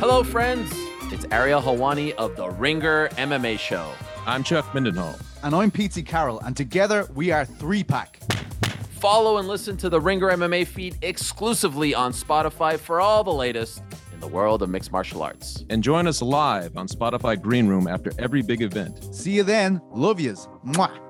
Hello, friends. It's Ariel Helwani of the Ringer MMA Show. I'm Chuck Mindenhall. And I'm Pete Carroll, and together we are Three Pack. Follow and listen to the Ringer MMA feed exclusively on Spotify for all the latest in the world of mixed martial arts. And join us live on Spotify Green Room after every big event. See you then. Love yous. Mwah.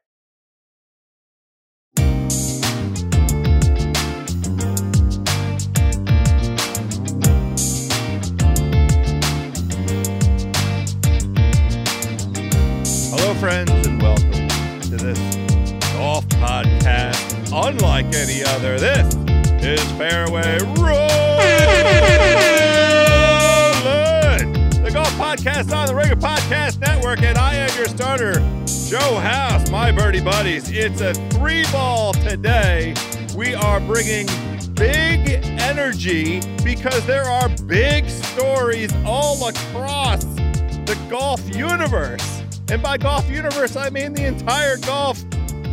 Friends, and welcome to this golf podcast unlike any other. This is Fairway Rolling, the golf podcast on the Ringer Podcast Network, and I am your starter, Joe House, my birdie buddies. It's a three ball today. We are bringing big energy because there are big stories all across the golf universe. And by golf universe, I mean the entire golf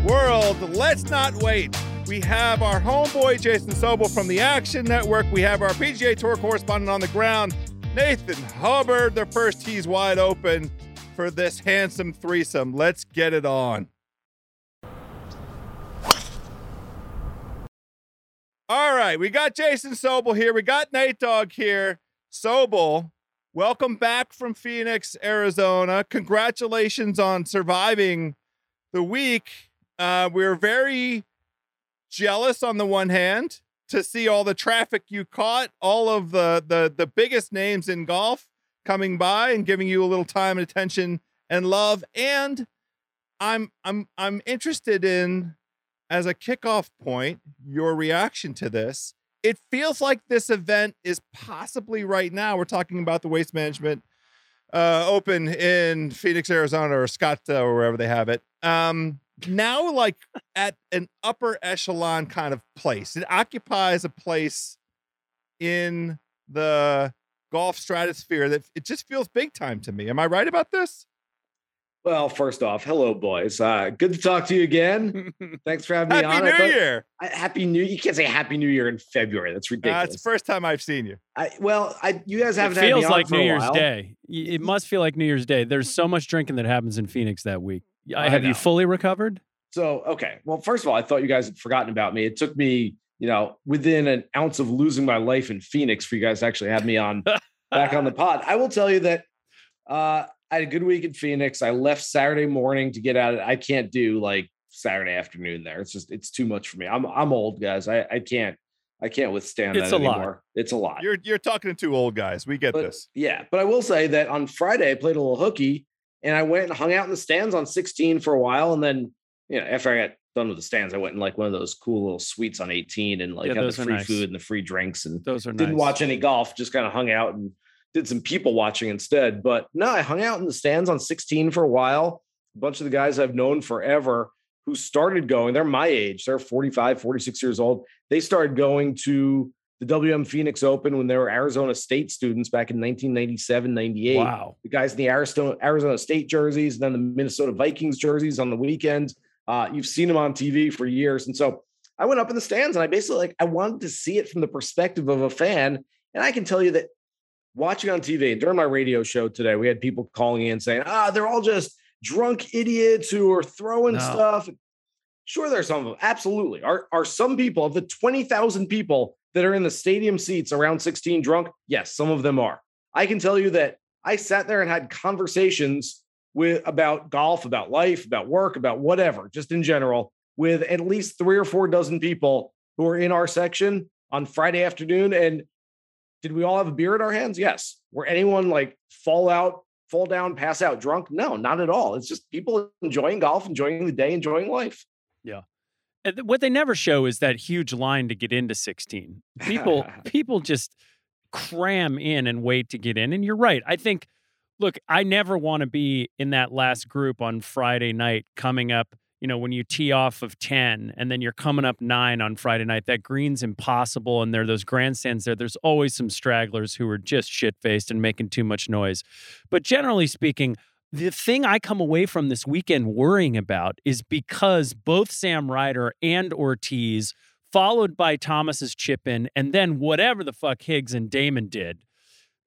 world. Let's not wait. We have our homeboy Jason Sobel from the Action Network. We have our PGA Tour correspondent on the ground, Nathan Hubbard. The first tee's wide open for this handsome threesome. Let's get it on. All right, we got Jason Sobel here. We got Nate Dogg here. Sobel, welcome back from Phoenix, Arizona. Congratulations on surviving the week. Uh, we're very jealous on the one hand to see all the traffic you caught, all of the the the biggest names in golf coming by and giving you a little time and attention and love. And I'm I'm I'm interested in as a kickoff point your reaction to this. It feels like this event is possibly right now. We're talking about the Waste Management uh, Open in Phoenix, Arizona, or Scottsdale, or wherever they have it. Um, now like at an upper echelon kind of place. It occupies a place in the golf stratosphere that it just feels big time to me. Am I right about this? Well, first off, hello, boys. Uh, good to talk to you again. Thanks for having me Happy on. Happy New thought- Year! I, happy New. You can't say Happy New Year in February. That's Uh, ridiculous. it's the first time I've seen you. I, well, I, you guys haven't had me feels on like for New Year's while. Day. It must feel like New Year's Day. There's so much drinking that happens in Phoenix that week. I I have know. you fully recovered? So, okay. Well, first of all, I thought you guys had forgotten about me. It took me, you know, within an ounce of losing my life in Phoenix for you guys to actually have me on back on the pod. I will tell you that uh, I had a good week in Phoenix. I left Saturday morning to get out. I can't do like Saturday afternoon there. It's just it's too much for me. I'm I'm old, guys. I I can't I can't withstand It's that a lot. It's a lot. You're you're talking to two old guys. We get But- this. Yeah, but I will say that on Friday I played a little hooky and I went and hung out in the stands on 16 for a while, and then you know after I got done with the stands, I went in like one of those cool little suites on 18 and like Yeah, had the free nice. food and the free drinks and Those are didn't nice. watch any golf, just kind of hung out and did some people watching instead. But no, I hung out in the stands on 16 for a while. A bunch of the guys I've known forever who started going, they're my age, they're 45, 46 years old. They started going to the WM Phoenix Open when they were Arizona State students back in 1997, 98 Wow. the guys in the Arizona Arizona State jerseys, and then the Minnesota Vikings jerseys on the weekend. Uh, you've seen them on TV for years, and so I went up in the stands and I basically like I wanted to see it from the perspective of a fan, and I can tell you that watching on TV during my radio show today, we had people calling in saying, "Ah, they're all just drunk idiots who are throwing No. stuff." Sure, there's some of them. Absolutely. Are are some people of the 20,000 people that are in the stadium seats around 16 drunk? Yes, some of them are. I can tell you that I sat there and had conversations with about golf, about life, about work, about whatever, just in general, with at least three or four dozen people who are in our section on Friday afternoon. And did we all have a beer in our hands? Yes. Were anyone like fall out, fall down, pass out drunk? No, not at all. It's just people enjoying golf, enjoying the day, enjoying life. Yeah. what they never show is that huge line to get into 16. People people just cram in and wait to get in. And you're right. I think look, I never want to be in that last group on Friday night coming up, you know, when you tee off of 10 and then you're coming up 9 on Friday night. That green's impossible and there are those grandstands there. There's always some stragglers who are just shit-faced and making too much noise. But generally speaking, the thing I come away from this weekend worrying about is because both Sam Ryder and Ortiz, followed by Thomas's chip in, and then whatever the fuck Higgs and Dahmen did,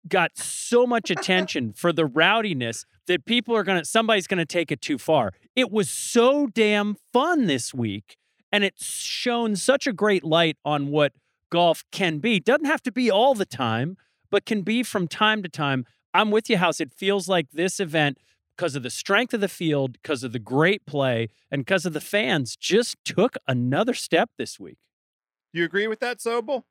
got so much attention for the rowdiness that people are gonna somebody's gonna take it too far. It was so damn fun this week, and it's shown such a great light on what golf can be. Doesn't have to be all the time, but can be from time to time. I'm with you, House. It feels like this event, because of the strength of the field, because of the great play, and because of the fans, just took another step this week. You agree with that, Sobel?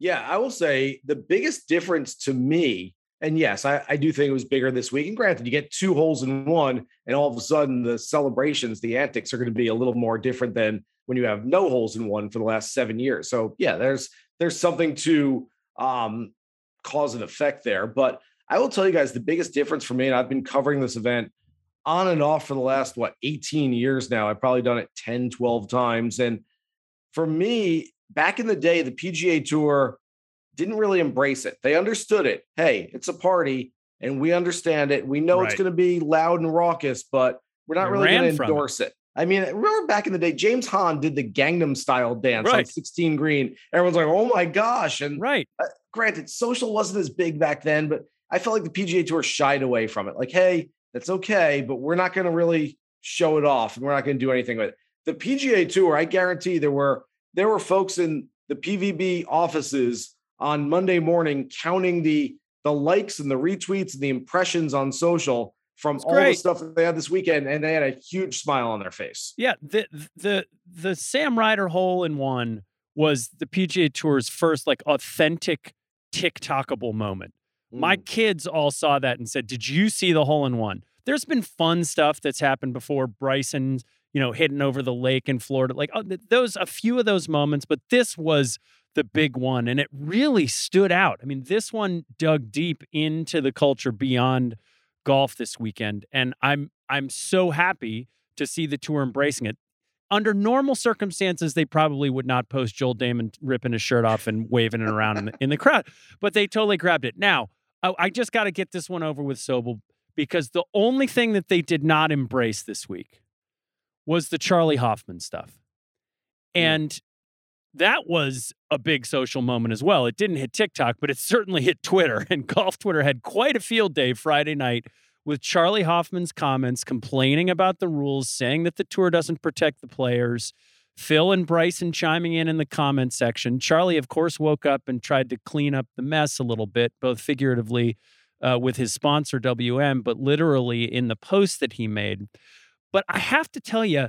Yeah, I will say the biggest difference to me, and yes, I, I do think it was bigger this week. And granted, you get two holes in one, and all of a sudden the celebrations, the antics are going to be a little more different than when you have no holes in one for the last seven years. So yeah, there's there's something to um, cause and effect there. But I will tell you guys the biggest difference for me, and I've been covering this event on and off for the last what 18 years now. I've probably done it 10, 12 times. And for me, back in the day, the PGA Tour didn't really embrace it. They understood it. Hey, it's a party and we understand it. We know it's going to be loud and raucous, but we're not They really going to from it. endorse it. I mean, remember back in the day, James Hahn did the Gangnam style dance on 16 green. Everyone's like, oh my gosh. And Right. Uh, granted, social wasn't as big back then, but I felt like the PGA Tour shied away from it. Like, hey, that's okay, but we're not going to really show it off, and we're not going to do anything with it. The PGA Tour, I guarantee there were there were folks in the PVB offices on Monday morning counting the the likes and the retweets and the impressions on social from all the stuff that they had this weekend, and they had a huge smile on their face. Yeah, the the the Sam Ryder hole in one was the PGA Tour's first like authentic TikTokable moment. My Mm. kids all saw that and said, "Did you see the hole in one?" There's been fun stuff that's happened before. Bryson, you know, hitting over the lake in Florida, like oh, those a few of those moments, but this was the big one, and it really stood out. I mean, this one dug deep into the culture beyond golf this weekend, and I'm I'm so happy to see the tour embracing it. Under normal circumstances, they probably would not post Joel Dahmen ripping his shirt off and waving it around in the, in the crowd, but they totally grabbed it. Now, I, I just got to get this one over with Sobel because the only thing that they did not embrace this week was the Charley Hoffman stuff. And that was a big social moment as well. It didn't hit TikTok, but it certainly hit Twitter. And golf Twitter had quite a field day Friday night with Charley Hoffman's comments complaining about the rules, saying that the tour doesn't protect the players. Phil and Bryson chiming in in the comment section. Charley, of course, woke up and tried to clean up the mess a little bit, both figuratively uh, with his sponsor, WM, but literally in the post that he made. But I have to tell you,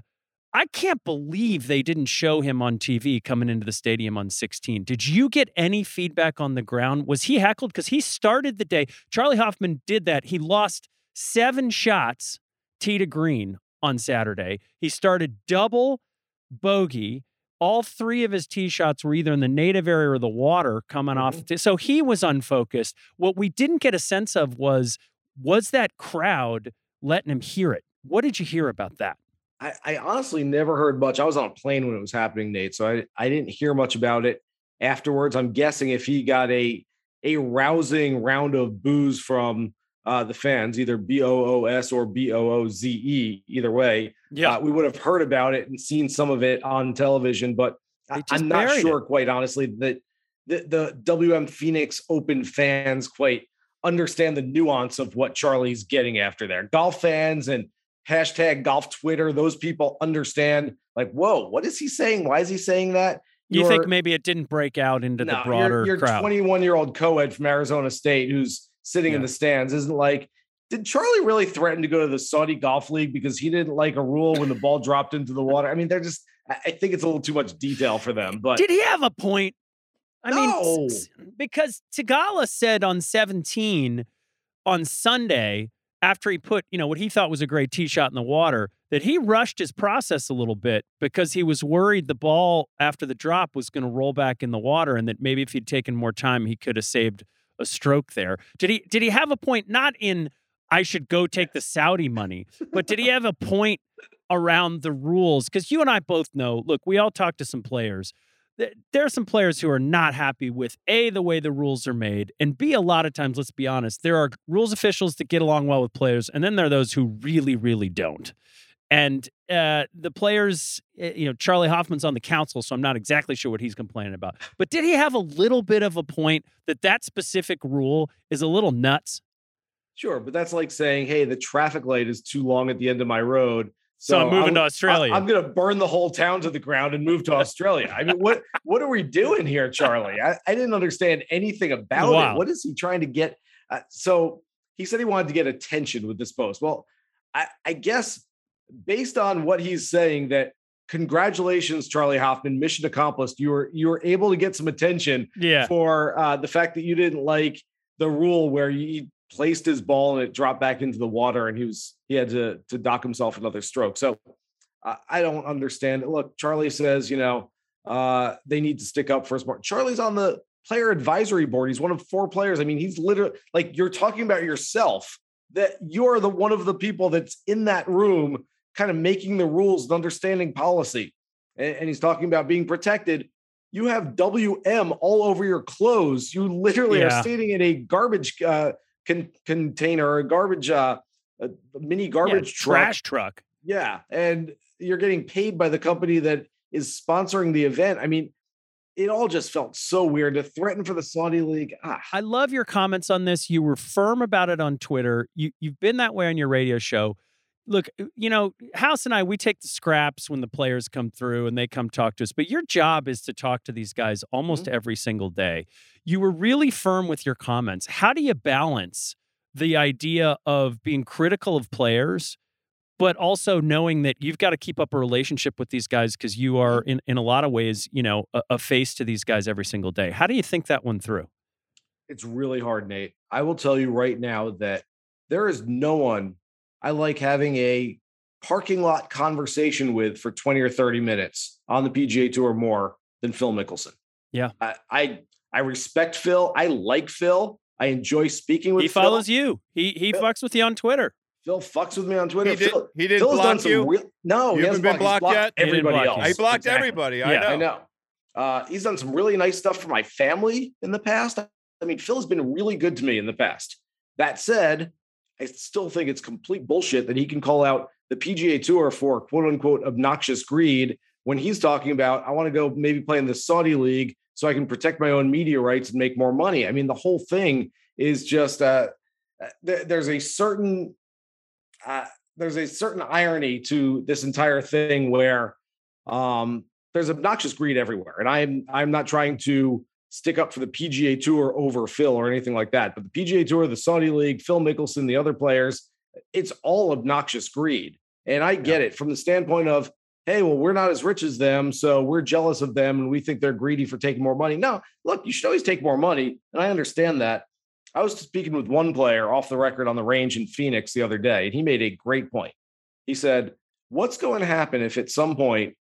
I can't believe they didn't show him on TV coming into the stadium on 16. Did you get any feedback on the ground? Was he heckled? Because he started the day. Charley Hoffman did that. He lost seven shots tee to green on Saturday. He started double bogey. All three of his tee shots were either in the native area or the water coming off. Mhm. the. So he was unfocused. What we didn't get a sense of was was that crowd letting him hear it? What did you hear about that? I, I honestly never heard much. I was on a plane when it was happening, Nate, so I, I didn't hear much about it afterwards. I'm guessing if he got a a rousing round of booze from uh, the fans, either B O O S or B O O Z E, either way, uh, we would have heard about it and seen some of it on television. But I, I'm not sure, quite honestly, that the, the WM Phoenix Open fans quite understand the nuance of what Charley's getting after there. Golf fans and hashtag golf Twitter, those people understand, like, whoa, what is he saying? Why is he saying that? you think You're- maybe it didn't break out into no, the broader your, crowd? 21 year old co-ed from Arizona State who's sitting in the stands isn't like, did Charley really threaten to go to the Saudi Golf League because he didn't like a rule when the ball dropped into the water? I mean, they're just, I think it's a little too much detail for them. But Did he have a point? I mean, No. s- because Theegala said on 17 on Sunday after he put, you know, what he thought was a great tee shot in the water, that he rushed his process a little bit because he was worried the ball after the drop was going to roll back in the water and that maybe if he'd taken more time, he could have saved a stroke there. Did he did he have a point not in I should go take the Saudi money, but did he have a point around the rules? Because you and I both know, look, we all talk to some players there are some players who are not happy with a the way the rules are made and b a lot of times let's be honest there are rules officials that get along well with players and then there are those who really really don't and uh, the players uh, you know charley hoffman's on the council so i'm not exactly sure what he's complaining about but did he have a little bit of a point that that specific rule is a little nuts sure, but that's like saying, hey, the traffic light is too long at the end of my road. So, i'm moving to australia I, am going to burn the whole town to the ground and move to Australia. I mean, what what are we doing here, Charley? I, I didn't understand anything about Wow. it. What is he trying to get? Uh, so he said he wanted to get attention with this post. Well, I, I guess based on what he's saying, that congratulations, Charley Hoffman, mission accomplished. You were you were able to get some attention yeah for uh, the fact that you didn't like the rule where he placed his ball and it dropped back into the water and he was he had to to dock himself another stroke. So uh, I don't understand it. Look, Charley says you know uh, they need to stick up for board. Charley's on the player advisory board. He's one of four players. I mean, he's literally like you're talking about yourself that you're the one of the people that's in that room, kind of making the rules and understanding policy. And, and he's talking about being protected you have WM all over your clothes. You literally Yeah. are standing in a garbage uh, con- container, a garbage, uh, a mini Yeah, garbage truck. trash truck Yeah, and you're getting paid by the company that is sponsoring the event. I mean, it all just felt so weird to threaten for the Saudi league. Ah, I love your comments on this. You were firm about it on Twitter. You you've been that way on your radio show. Look, uh, you know, House and I, we take the scraps when the players come through and they come talk to us. But your job is to talk to these guys almost every single day. You were really firm with your comments. How do you balance the idea of being critical of players, but also knowing that you've got to keep up a relationship with these guys because you are, in, in a lot of ways, you know, a, a face to these guys every single day. How do you think that one through? it's really hard, Nate. I will tell you right now that there is no one I like having a parking lot conversation with for 20 or 30 minutes on the PGA Tour more than Phil Mickelson. Yeah. I I, I respect Phil. I like Phil. I enjoy speaking with Phil. he Phil. follows you. He he Phil- fucks with you on Twitter. Phil fucks with me on Twitter. He, did, Phil, he didn't Phil's done block some you. real- no, You he hasn't been blocked, blocked he's blocked yet? He didn't Everybody block you. else. he blocked Exactly. everybody. I Yeah. know. I know. Uh, he's done some really nice stuff for my family in the past. I mean, Phil has been really good to me in the past. That said, I still think it's complete bullshit that he can call out the PGA Tour for quote unquote obnoxious greed when he's talking about, I want to go maybe play in the Saudi League so I can protect my own media rights and make more money. I mean, the whole thing is just uh, there, there's a certain uh, there's a certain irony to this entire thing where um, there's obnoxious greed everywhere, and I'm I'm not trying to stick up for the PGA Tour over Phil or anything like that, but the PGA Tour, the Saudi League, Phil Mickelson, the other players, it's all obnoxious greed, and I get it from the standpoint of. Hey, well, we're not as rich as them, so we're jealous of them and we think they're greedy for taking more money. No, look, you should always take more money. And I understand that. I was speaking with one player off the record on the range in Phoenix the other day, and he made a great point. He said, What's going to happen if at some point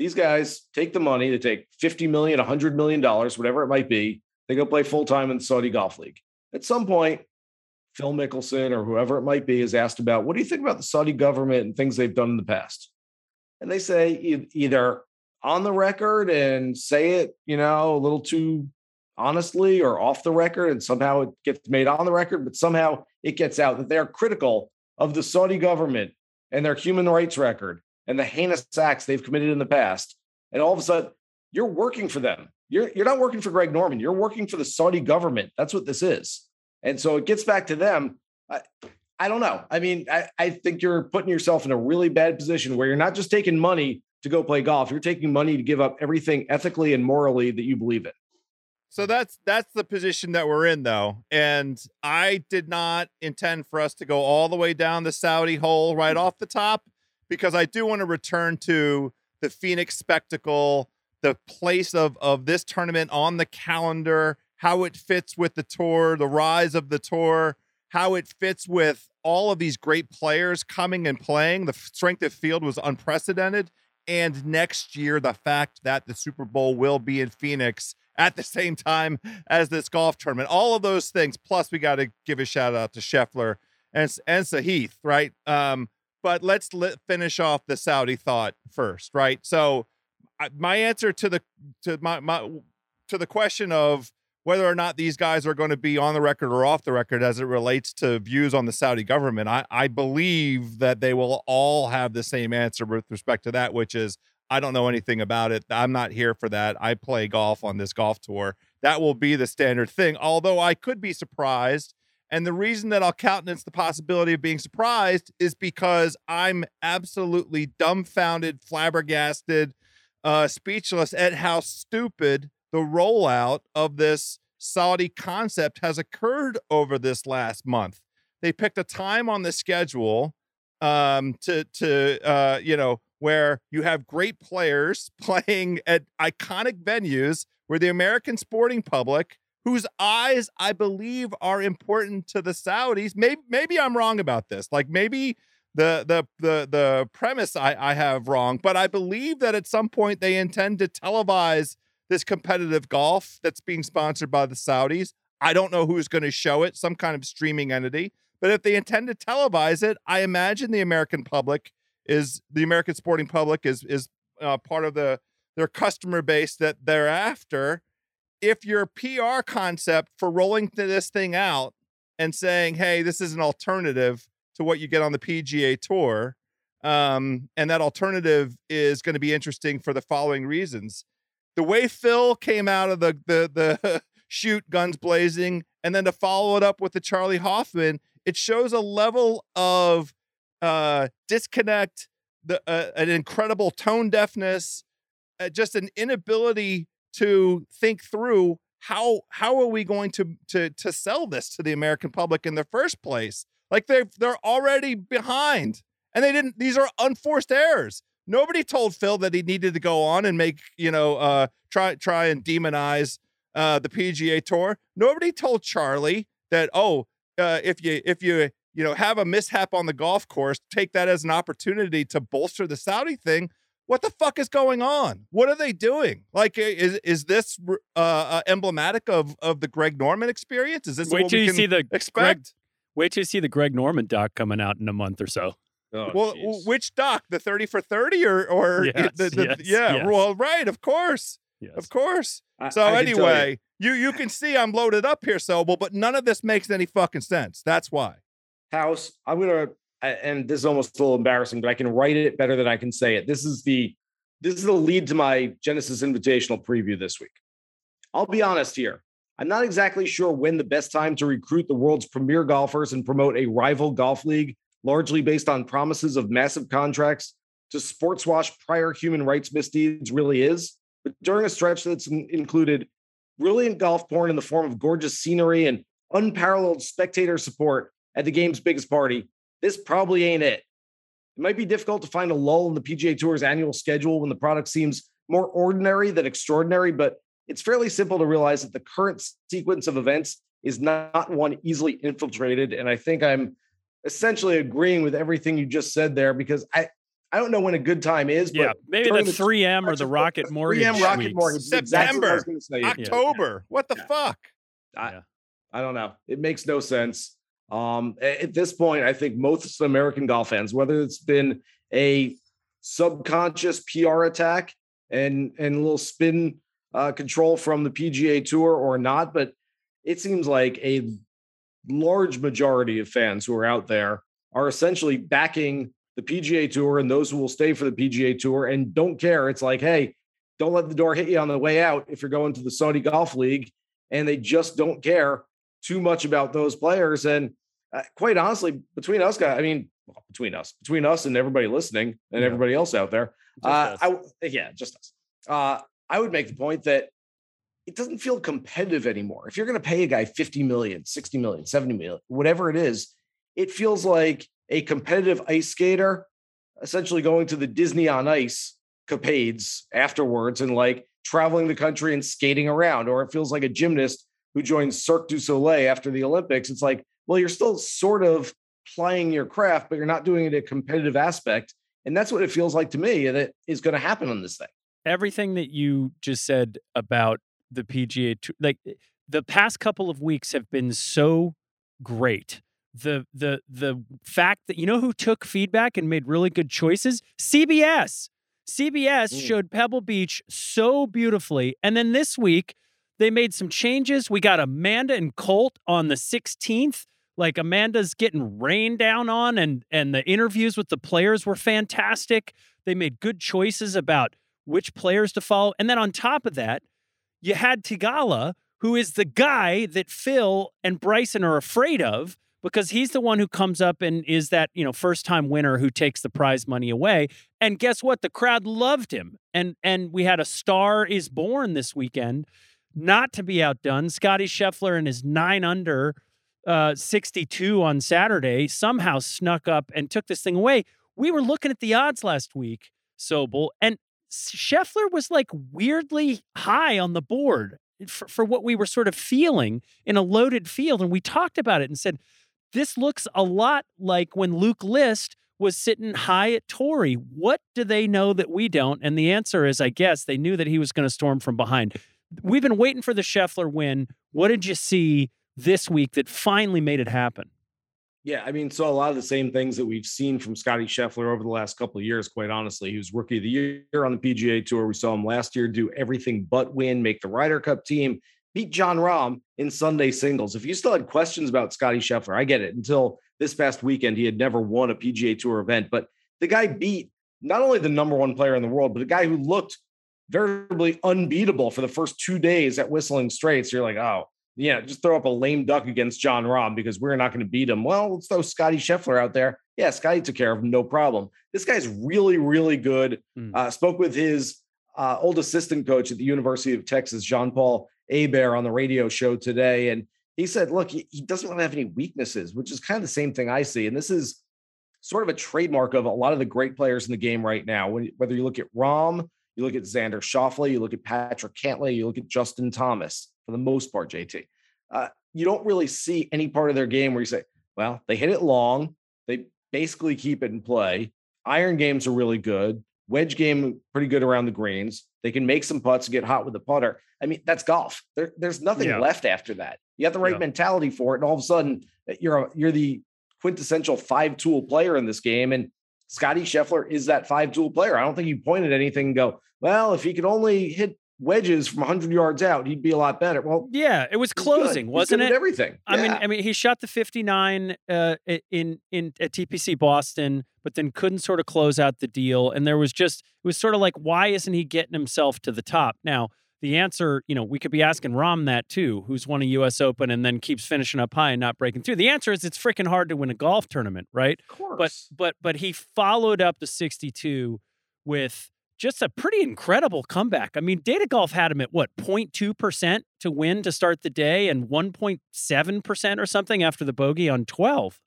these guys take the money, they take 50 million, 100 million dollars, whatever it might be, they go play full time in the Saudi Golf League. At some point, Phil Mickelson or whoever it might be is asked about what do you think about the Saudi government and things they've done in the past? And they say e- either on the record and say it, you know, a little too honestly or off the record, and somehow it gets made on the record, but somehow it gets out that they are critical of the Saudi government and their human rights record and the heinous acts they've committed in the past. And all of a sudden, you're working for them. You're, you're not working for Greg Norman. You're working for the Saudi government. That's what this is. And so it gets back to them. I, I don't know. I mean, I, I think you're putting yourself in a really bad position where you're not just taking money to go play golf. You're taking money to give up everything ethically and morally that you believe in. So that's that's the position that we're in though. And I did not intend for us to go all the way down the Saudi hole right hmm. off the top because I do want to return to the Phoenix spectacle, the place of of this tournament on the calendar, how it fits with the tour, the rise of the tour, how it fits with all of these great players coming and playing. The strength of field was unprecedented. And next year, the fact that the Super Bowl will be in Phoenix at the same time as this golf tournament. All of those things. Plus, we got to give a shout out to Scheffler and and Sahith, right? Um, but let's let, finish off the Saudi thought first, right? So, my answer to the to my, my to the question of whether or not these guys are going to be on the record or off the record as it relates to views on the Saudi government, I, I believe that they will all have the same answer with respect to that, which is I don't know anything about it. I'm not here for that. I play golf on this golf tour. That will be the standard thing. Although I could be surprised. And the reason that I'll countenance the possibility of being surprised is because I'm absolutely dumbfounded, flabbergasted, uh, speechless at how stupid the rollout of this Saudi concept has occurred over this last month. They picked a time on the schedule um, to to uh, you know where you have great players playing at iconic venues where the American sporting public, whose eyes I believe are important to the Saudis, maybe maybe I'm wrong about this. Like maybe the the the the premise I, I have wrong, but I believe that at some point they intend to televise this competitive golf that's being sponsored by the Saudis. I don't know who's going to show it, some kind of streaming entity. But if they intend to televise it, I imagine the American public is the American sporting public is is uh, part of the their customer base that they're after. If your PR concept for rolling this thing out and saying, "Hey, this is an alternative to what you get on the PGA Tour," um, and that alternative is going to be interesting for the following reasons: the way Phil came out of the the the shoot guns blazing, and then to follow it up with the Charley Hoffman, it shows a level of uh, disconnect, the uh, an incredible tone deafness, uh, just an inability to think through how how are we going to to to sell this to the American public in the first place? Like they're they're already behind, and they didn't. These are unforced errors. Nobody told Phil that he needed to go on and make you know uh, try try and demonize uh, the PGA Tour. Nobody told Charley that oh uh, if you if you you know, have a mishap on the golf course, take that as an opportunity to bolster the Saudi thing. What the fuck is going on? What are they doing? Like, is is this uh, uh, emblematic of of the Greg Norman experience? Is this wait what till we you can see the expect? Greg, wait till you see the Greg Norman doc coming out in a month or so. Oh, well, geez. which doc? The thirty for thirty, or or Yes, the, the, yes, yeah? yes. Well, right, of course, Yes. of course. I- So I can tell you- anyway, you you can see I'm loaded up here, Sobel, but none of this makes any fucking sense. That's why. house. I'm gonna, I- and this is almost a little embarrassing, but I can write it better than I can say it. This is the, this is the lead to my Genesis Invitational preview this week. I'll be honest here. I'm not exactly sure when the best time to recruit the world's premier golfers and promote a rival golf league, largely based on promises of massive contracts to sports wash prior human rights misdeeds, really is. But during a stretch that's included brilliant golf porn in the form of gorgeous scenery and unparalleled spectator support at the game's biggest party, this probably ain't it. It might be difficult to find a lull in the PGA Tour's annual schedule when the product seems more ordinary than extraordinary, but it's fairly simple to realize that the current sequence of events is not one easily infiltrated. And I think I'm essentially agreeing with everything you just said there because I, I don't know when a good time is, but Yeah, maybe the the 3M or the Rocket Mortgage. 3M Rocket weeks. Mortgage. is exactly what I was say. October. What the Yeah. fuck? I, Yeah. I don't know. It makes no sense. Um, at this point, I think most American golf fans, whether it's been a subconscious PR attack and and a little spin uh, control from the PGA Tour or not, but it seems like a large majority of fans who are out there are essentially backing the PGA Tour and those who will stay for the PGA Tour and don't care. It's like, hey, don't let the door hit you on the way out if you're going to the Saudi Golf League, and they just don't care too much about those players. And uh, quite honestly, between us guys, I mean, well, between us, between us and everybody listening and Yeah. everybody else out there, uh. I yeah, just us. Uh, I would make the point that it doesn't feel competitive anymore. If you're going to pay a guy 50 million, 60 million, 70 million, whatever it is, it feels like a competitive ice skater essentially going to the Disney on Ice capades afterwards and like traveling the country and skating around. Or it feels like a gymnast who joins Cirque du Soleil after the Olympics. It's like, well, you're still sort of plying your craft, but you're not doing it a competitive aspect. And that's what it feels like to me that is going to happen on this thing. everything that you just said about the PGA Tour, like eh, the past couple of weeks have been so great. The the the fact that you know who took feedback and made really good choices? CBS. CBS Mm. showed Pebble Beach so beautifully. And then this week they made some changes. We got Amanda and Colt on the 16th. Like Amanda's getting rained down on and and the interviews with the players were fantastic. They made good choices about which players to follow. And then on top of that, you had Theegala, who is the guy that Phil and Bryson are afraid of because he's the one who comes up and is that, you know, first time winner who takes the prize money away. And guess what? The crowd loved him. And and we had a star is born this weekend, not to be outdone. Scottie Scheffler and his nine under uh 62 on Saturday somehow snuck up and took this thing away. We were looking at the odds last week, Sobel, and Scheffler was like weirdly high on the board for, for what we were sort of feeling in a loaded field. And we talked about it and said, this looks a lot like when Luke List was sitting high at Torrey. What do they know that we don't? And the answer is, I guess, they knew that he was going to storm from behind. We've been waiting for the Scheffler win. What did you see this week that finally made it happen? Yeah, I mean, so a lot of the same things that we've seen from Scottie Scheffler over the last couple of years, quite honestly. He was rookie of the year on the PGA Tour. We saw him last year do everything but win, make the Ryder Cup team, beat Jon Rahm in Sunday singles. If you still had questions about Scottie Scheffler, I get it. Until this past weekend, he had never won a PGA Tour event, but the guy beat not only the number one player in the world, but a guy who looked veritably unbeatable for the first two days at Whistling Straits. You're like, oh, yeah, just throw up a lame duck against Jon Rahm because we're not going to beat him. Well, let's throw Scottie Scheffler out there. Yeah, Scottie took care of him, no problem. This guy's really, really good. Mm. Uh, spoke with his uh, old assistant coach at the University of Texas, Jean Paul Hebert, on the radio show today. And he said, look, he, he doesn't really have any weaknesses, which is kind of the same thing I see. And this is sort of a trademark of a lot of the great players in the game right now. When, whether you look at Rahm, you look at Xander Schauffele, you look at Patrick Cantlay, you look at Justin Thomas, for the most part, JT. Uh, you don't really see any part of their game where you say, well, they hit it long. They basically keep it in play. Iron games are really good. Wedge game, pretty good around the greens. They can make some putts and get hot with the putter. I mean, that's golf. There, there's nothing Yeah. left after that. You have the right Yeah. mentality for it, and all of a sudden, uh, you're a, you're the quintessential five tool player in this game. And Scottie Scheffler is that five tool player. I don't think you point at anything and go, well, if he could only hit wedges from 100 yards out, he'd be a lot better. Well, Yeah, it was closing, wasn't it? everything. I mean, I mean, he shot the 59 uh, in in at TPC Boston, but then couldn't sort of close out the deal. And there was just it was sort of like, why isn't he getting himself to the top? Now, the answer, you know, we could be asking Rahm that too, who's won a U.S. Open and then keeps finishing up high and not breaking through. The answer is it's freaking hard to win a golf tournament, right? of course. But but but he followed up the 62 with just a pretty incredible comeback. I mean, Data Golf had him at what 0.2% to win to start the day and 1.7% or something after the bogey on 12.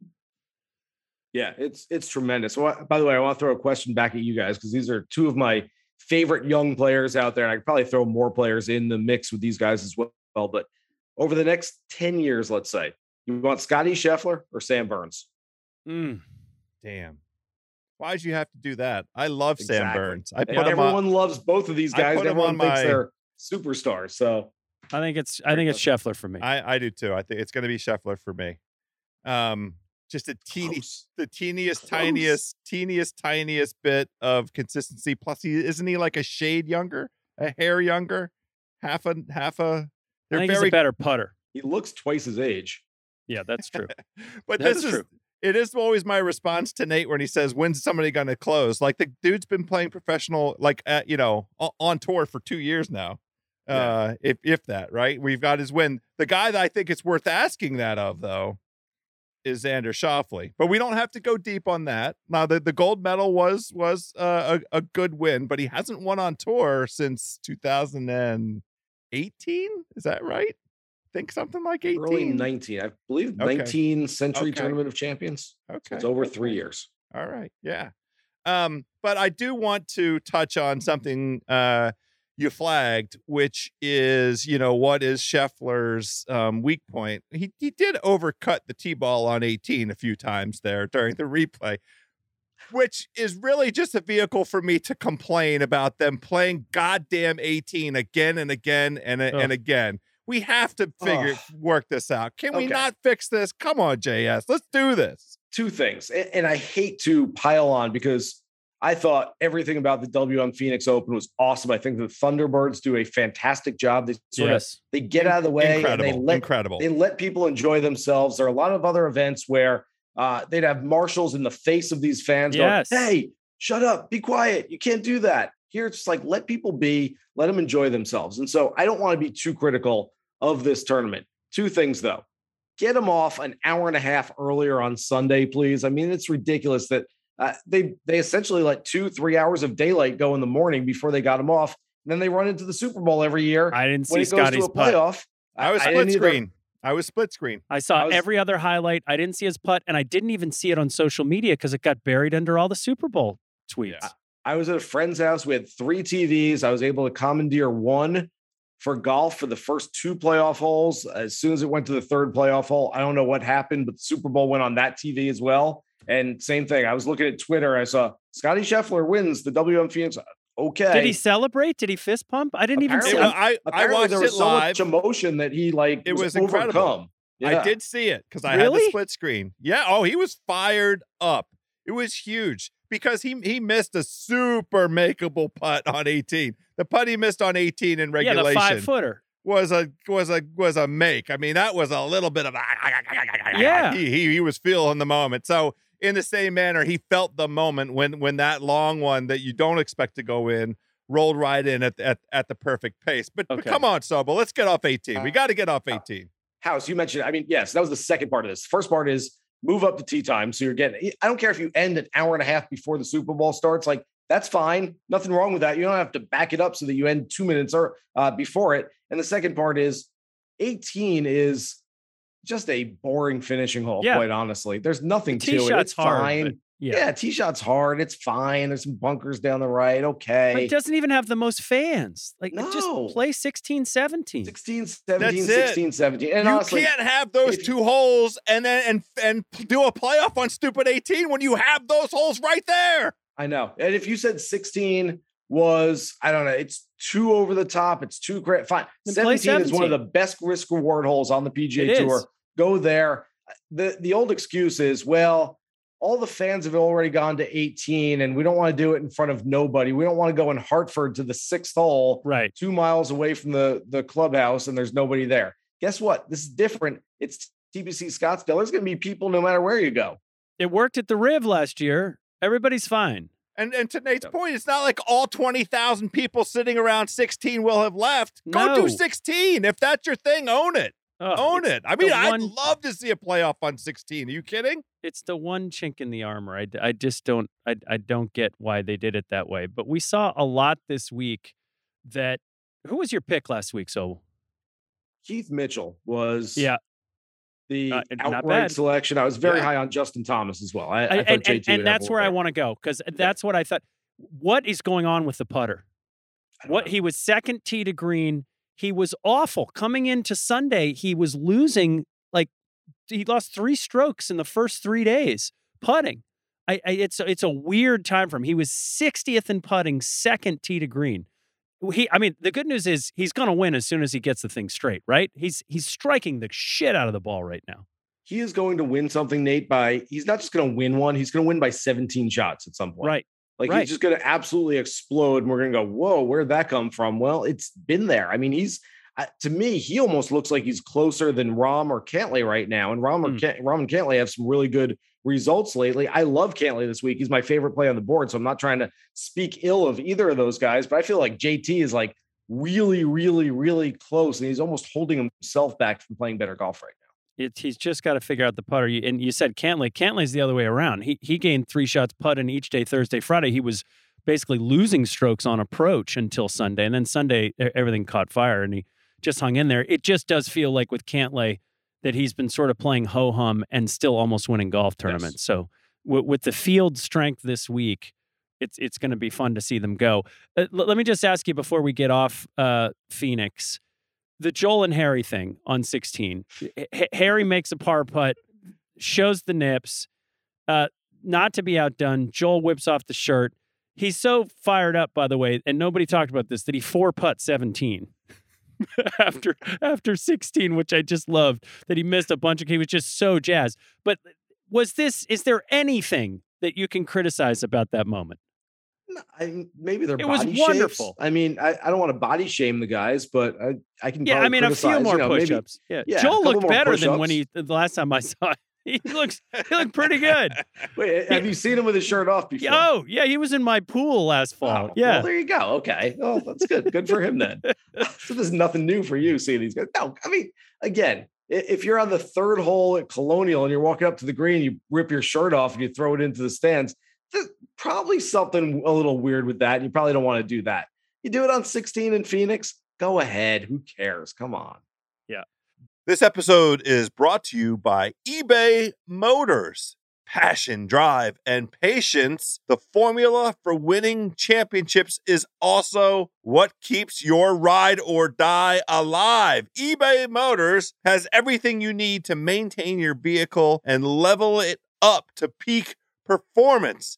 Yeah, it's it's tremendous. So, I- by the way, I want to throw a question back at you guys because these are two of my favorite young players out there, and I could probably throw more players in the mix with these guys as well. But over the next ten years, let's say, you want Scottie Scheffler or Sam Burns? Mm. Damn. Why'd you have to do that? I love Sam Burns. I And put him everyone on. loves both of these guys. Everyone on thinks my- they're superstars. So I think it's I think it's Scheffler for me. I, I do too. I think it's going to be Scheffler for me. Um, just a teeny, close. the teeniest, Close. tiniest, teeniest, tiniest bit of consistency. Plus, he isn't he like a shade younger, a hair younger, half a half a. I They're think very he's a better putter. he looks twice his age. Yeah, that's true. But That this is is true. It is always my response to Nate when he says, "When's somebody going to close?" Like the dude's been playing professional, like at, you know, on tour for two years now. Yeah. Uh, if if that right, we've got his win. The guy that I think it's worth asking that of though is Xander Schauffele, but we don't have to go deep on that. Now the, the gold medal was was uh, a a good win, but he hasn't won on tour since 2018. Is that right? Think something like 18. Early 19, I believe Okay. 19 Sentry Okay. Tournament of Champions. Okay. It's over three years. All right. Yeah. Um, but I do want to touch on something uh you flagged, which is, you know, what is Scheffler's um weak point. He he did overcut the T ball on 18 a few times there during the replay, which is really just a vehicle for me to complain about them playing goddamn 18 again and again and, and again. We have to figure Ugh. work this out. Can we not fix this? Come on, JS. Let's do this. Two things. a- And I hate to pile on because I thought everything about the WM Phoenix Open was awesome. I think the Thunderbirds do a fantastic job. They sort of yes. they get out of the way Incredible. and they let Incredible. they let people enjoy themselves. There are a lot of other events where uh, they'd have marshals in the face of these fans Yes. going, "Hey, shut up, be quiet. You can't do that." Here, it's just like let people be, let them enjoy themselves. And so, I don't want to be too critical of this tournament. Two things though: get them off an hour and a half earlier on Sunday, please. I mean, it's ridiculous that uh, they they essentially let two, three hours of daylight go in the morning before they got them off. And then they run into the Super Bowl every year I didn't when see to Scottie's a putt. playoff. I was didn't split either. screen. I was split screen. I saw I was- every other highlight. I didn't see his putt, and I didn't even see it on social media because it got buried under all the Super Bowl tweets. Yeah. I was at a friend's house. We had three TVs. I was able to commandeer one for golf for the first two playoff holes. As soon as it went to the third playoff hole, I don't know what happened, but the Super Bowl went on that TV as well. And same thing. I was looking at Twitter. I saw Scottie Scheffler wins the WM Phoenix. Okay. Did he celebrate? Did he fist pump? I didn't even see. It it. was- I, I watched there it was so live. much emotion that he like It was was, incredible. overcome. I did see it because I had the split screen. Yeah. Oh, he was fired up. It was huge because he he missed a super makeable putt on 18. The putt he missed on 18 in regulation. Yeah, regulation the five footer. was a was a was a make. I mean, that was a little bit of a Yeah. He he, he was feeling the moment. So in the same manner, he felt the moment when when that long one that you don't expect to go in rolled right in at at, at the perfect pace. But, but come on, Sobel, let's get off 18. We uh, got to get off uh, 18. House, you mentioned, I mean, yes, that was the second part of this. First part is move up the tee time. So you're getting, I don't care if you end an hour and a half before the Super Bowl starts, like that's fine. Nothing wrong with that. You don't have to back it up so that you end two minutes or uh, before it. And the second part is 18 is just a boring finishing hole, Yeah. quite honestly. There's nothing The to it. It's hard, fine. But yeah. yeah. tee shot's hard. It's fine. There's some bunkers down the right. But Okay. it doesn't even have the most fans. Like No. just play 16, 17. 16, 17, it. 16, 17. And you honestly, can't have those if- two holes and then and and do a playoff on stupid 18 when you have those holes right there. I know. And if you said 16 was, I don't know, it's too over the top, it's too great. Fine. Then play 17, is one of the best risk reward holes on the PGA It Tour. is. Go there. The the old excuse is, well, all the fans have already gone to 18 and we don't want to do it in front of nobody. We don't want to go in Hartford to the sixth hole, Right. two miles away from the, the clubhouse and there's nobody there. Guess what? This is different. It's TPC Scottsdale. There's going to be people no matter where you go. It worked at the Riv last year. Everybody's fine. And and to Nate's Yep. point, it's not like all 20,000 people sitting around 16 will have left. Go No. do 16. If that's your thing, own it. Ugh, own it. I the mean, I'd one- love to see a playoff on 16. Are you kidding? It's the one chink in the armor. I, I just don't I, I don't get why they did it that way. But we saw a lot this week that who was your pick last week? So Keith Mitchell was yeah, the Uh, outright selection. I was very Yeah. high on Justin Thomas as well. I, I, I- thought and, JT and, and that's a where I want to go because that's what I thought. What is going on with the putter? bit. What he was second tee to green. He was awful coming into Sunday. He was losing like he lost three strokes in the first three days putting. I, I it's it's a weird time for him. He was 60th in putting, second tee to green. He, I mean, the good news is he's going to win as soon as he gets the thing straight, right? He's he's striking the shit out of the ball right now. He is going to win something, Nate. By he's not just going to win one; he's going to win by 17 shots at some point. Right. Like Right. he's just going to absolutely explode, and we're going to go, "Whoa, where'd that come from?" Well, it's been there. I mean, he's uh, to me, he almost looks like he's closer than Rahm or Cantlay right now. And Rahm or Hmm. Can- Rahm and Cantlay have some really good results lately. I love Cantlay this week. He's my favorite play on the board, so I'm not trying to speak ill of either of those guys, but I feel like JT is like really, really, really close, and he's almost holding himself back from playing better golf right he's just got to figure out the putter. You- And you said Cantlay. Cantlay's the other way around. He he gained three shots putting each day, Thursday, Friday. He was basically losing strokes on approach until Sunday, and then Sunday everything caught fire, and he just hung in there. It just does feel like with Cantlay that he's been sort of playing ho hum and still almost winning golf tournaments. So with, with the field strength this week, it's it's going to be fun to see them go. Uh, l- let me just ask you before we get off uh, Phoenix, the Joel and Harry thing on 16. H- Harry makes a par putt, shows the nips. Uh, not to be outdone, Joel whips off the shirt. He's so fired up, by the way, and nobody talked about this, that he four putt 17 after after 16, which I just loved. That he missed a bunch of. He was just so jazzed. But was this? Is there anything that you can criticize about that moment? No, I maybe they're It was wonderful. shapes. I mean, I, I don't want to body shame the guys, but I, I can. Yeah, I mean a few more you know, maybe- push-ups. yeah. yeah, Joel looked better than when he the last time I saw him. He looks he looked pretty good. Wait, have you seen him with his shirt off before? Oh, yeah, he was in my pool last oh, fall. Oh, yeah. Well, there you go. Okay. Oh, that's good. Good for him then. so there's nothing new for you seeing these guys. No, I mean, again, if you're on the third hole at Colonial and you're walking up to the green, you rip your shirt off and you throw it into the stands. There's probably something a little weird with that. And you probably don't want to do that. You do it on 16 in Phoenix. Go ahead. Who cares? Come on. Yeah. This episode is brought to you by eBay Motors. Passion, drive, and patience. The formula for winning championships is also what keeps your ride or die alive. eBay Motors has everything you need to maintain your vehicle and level it up to peak performance.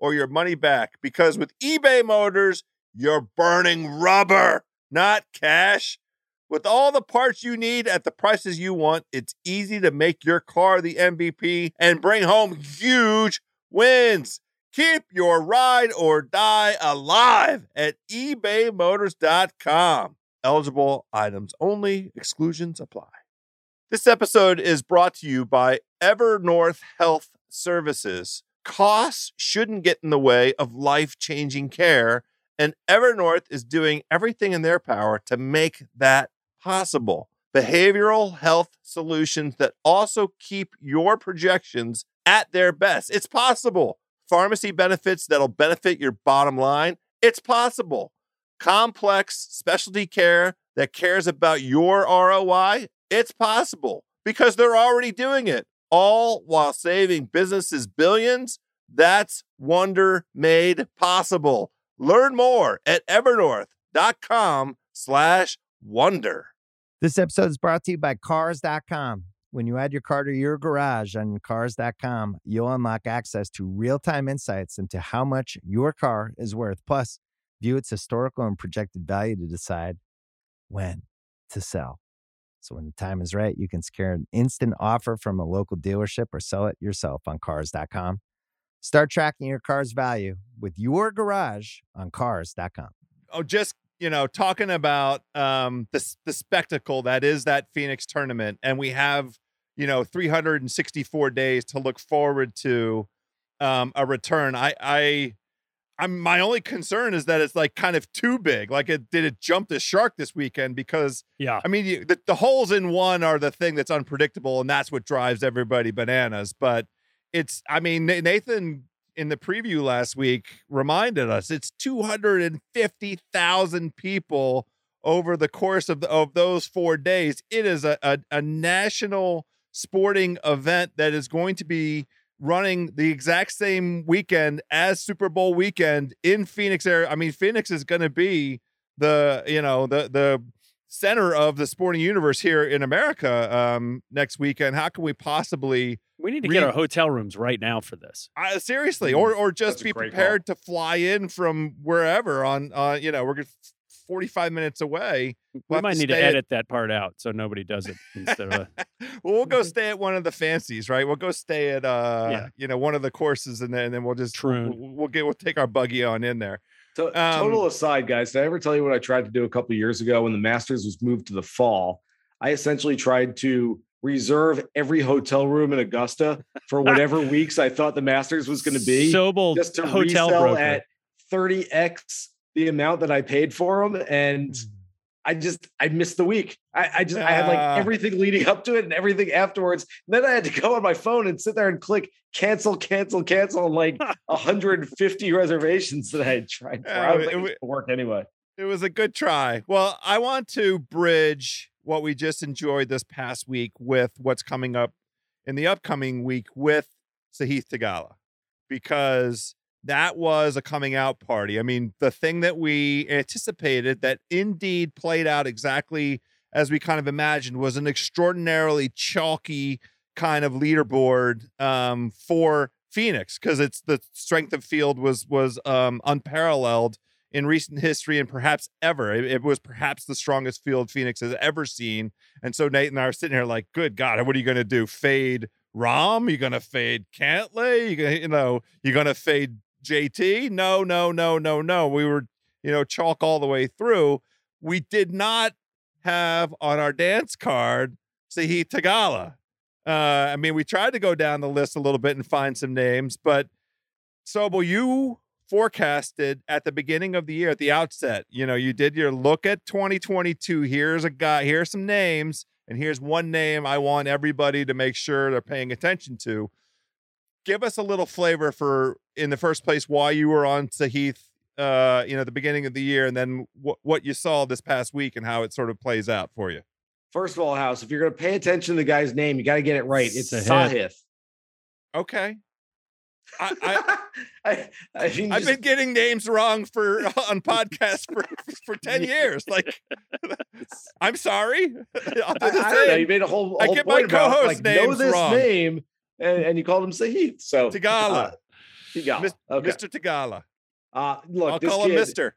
or your money back. Because with eBay Motors, you're burning rubber, not cash. With all the parts you need at the prices you want, it's easy to make your car the MVP and bring home huge wins. Keep your ride or die alive at ebaymotors.com. Eligible items only, exclusions apply. This episode is brought to you by Evernorth Health Services. Costs shouldn't get in the way of life changing care, and Evernorth is doing everything in their power to make that possible. Behavioral health solutions that also keep your projections at their best. It's possible. Pharmacy benefits that'll benefit your bottom line. It's possible. Complex specialty care that cares about your ROI. It's possible because they're already doing it, all while saving businesses billions. That's wonder made possible. Learn more at evernorth.com slash wonder. This episode is brought to you by Cars.com. When you add your car to your garage on Cars.com, you'll unlock access to real time insights into how much your car is worth. Plus, view its historical and projected value to decide when to sell. So, when the time is right, you can secure an instant offer from a local dealership or sell it yourself on Cars.com. Start tracking your car's value with your garage on Cars.com. oh, just you know, talking about um the the spectacle that is that Phoenix tournament, and we have you know 364 days to look forward to um a return. I I I'm my only concern is that it's like kind of too big. Like it did it jump the shark this weekend because Yeah. I mean you, the the holes in one are the thing that's unpredictable, and that's what drives everybody bananas. But it's I mean Nathan in the preview last week reminded us it's 250,000 people over the course of, the, of those four days. It is a, a, a national sporting event that is going to be running the exact same weekend as Super Bowl weekend in Phoenix area. I mean, Phoenix is going to be the, you know, the, the, center of the sporting universe here in America um, next weekend. How can we possibly We need to Re- get our hotel rooms right now for this. uh, seriously, or or just That's be great prepared to fly in from wherever on uh you know, we're gonna 45 minutes away. We We'll have might to need to stay at- edit that part out so nobody does it instead of a well, we'll go stay at one of the fancies, right? We'll go stay at uh Yeah. you know, one of the courses and then and then we'll just Troon. we'll, we'll get we'll take our buggy on in there. So Um, total aside, guys, did I ever tell you what I tried to do a couple of years ago when the Masters was moved to the fall? I essentially tried to reserve every hotel room in Augusta for whatever weeks I thought the Masters was going to be, Sobel just to hotel resell broker. at 30x the amount that I paid for them. And Mm. I just I missed the week. I, I just I had like everything leading up to it and everything afterwards. And then I had to go on my phone and sit there and click cancel, cancel, cancel, and like 150 reservations that I had tried. For. I Oh, was it like, "This will work anyway. It was a good try. Well, I want to bridge what we just enjoyed this past week with what's coming up in the upcoming week with Sahith Theegala because that was a coming out party. I mean, the thing that we anticipated that indeed played out exactly as we kind of imagined was an extraordinarily chalky kind of leaderboard um, for Phoenix because it's the strength of field was was um, unparalleled in recent history and perhaps ever. It, it was perhaps the strongest field Phoenix has ever seen. And so Nate and I are sitting here like, good God, what are you going to do? Fade Rahm? You going to fade Cantlay? You you know, you going to fade JT? No, no, no, no, no. We were, you know, chalk all the way through. We did not have on our dance card Sahi Theegala. Uh, I mean, we tried to go down the list a little bit and find some names, but Sobel, you forecasted at the beginning of the year, at the outset, you know, you did your look at 2022. Here's a guy, here's some names, and here's one name I want everybody to make sure they're paying attention to. Give us a little flavor for, in the first place, why you were on Sahith, uh, you know, the beginning of the year, and then what what you saw this past week and how it sort of plays out for you. First of all, House, if you're going to pay attention to the guy's name, you got to get it right. It's Sahith. Sahith. Okay. I, I I, I mean, I've been getting names wrong for on podcasts for for 10 years. Like I'm sorry. I'll do I, the I don't know. You made a whole, I whole get my point about, co-host like, know names this wrong. name, and, and you called him Sahith. So Theegala. uh, Theegala. Okay. Mr. Theegala. Uh, look, I'll call him Mr.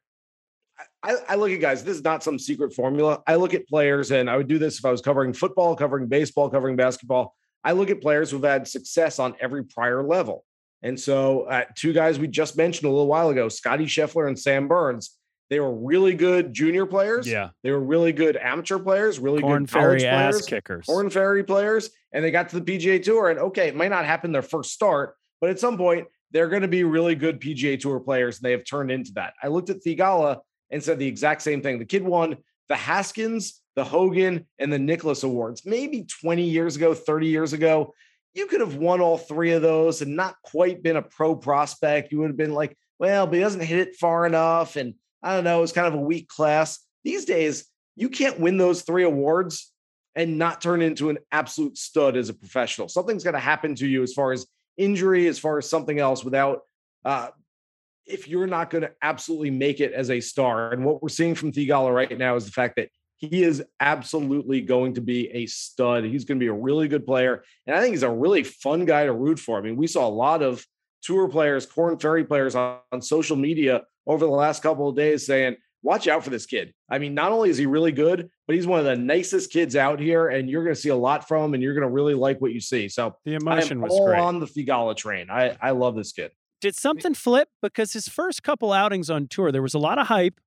I, I look at guys, this is not some secret formula. I look at players, and I would do this if I was covering football, covering baseball, covering basketball. I look at players who've had success on every prior level. And so, uh, two guys we just mentioned a little while ago, Scottie Scheffler and Sam Burns, they were really good junior players. Yeah. They were really good amateur players, really Corn good college Ferry ass kickers. Korn Ferry players, and they got to the PGA Tour. And okay, it might not happen their first start, but at some point, they're going to be really good PGA Tour players, and they have turned into that. I looked at Theegala and said the exact same thing. The kid won the Haskins, the Hogan, and the Nicklaus Awards maybe 20 years ago, 30 years ago. You could have won all three of those and not quite been a pro prospect. You would have been like, well, but he doesn't hit it far enough. And I don't know, it's kind of a weak class. These days, you can't win those three awards and not turn into an absolute stud as a professional. Something's going to happen to you as far as injury, as far as something else without uh, if you're not going to absolutely make it as a star. And what we're seeing from Theegala right now is the fact that he is absolutely going to be a stud. He's going to be a really good player. And I think he's a really fun guy to root for. I mean, we saw a lot of tour players, Korn Ferry players on, on social media over the last couple of days saying, watch out for this kid. I mean, not only is he really good, but he's one of the nicest kids out here, and you're going to see a lot from him, and you're going to really like what you see. So The emotion was all great. on the Theegala train. I, I love this kid. Did something flip? Because his first couple outings on tour, there was a lot of hype.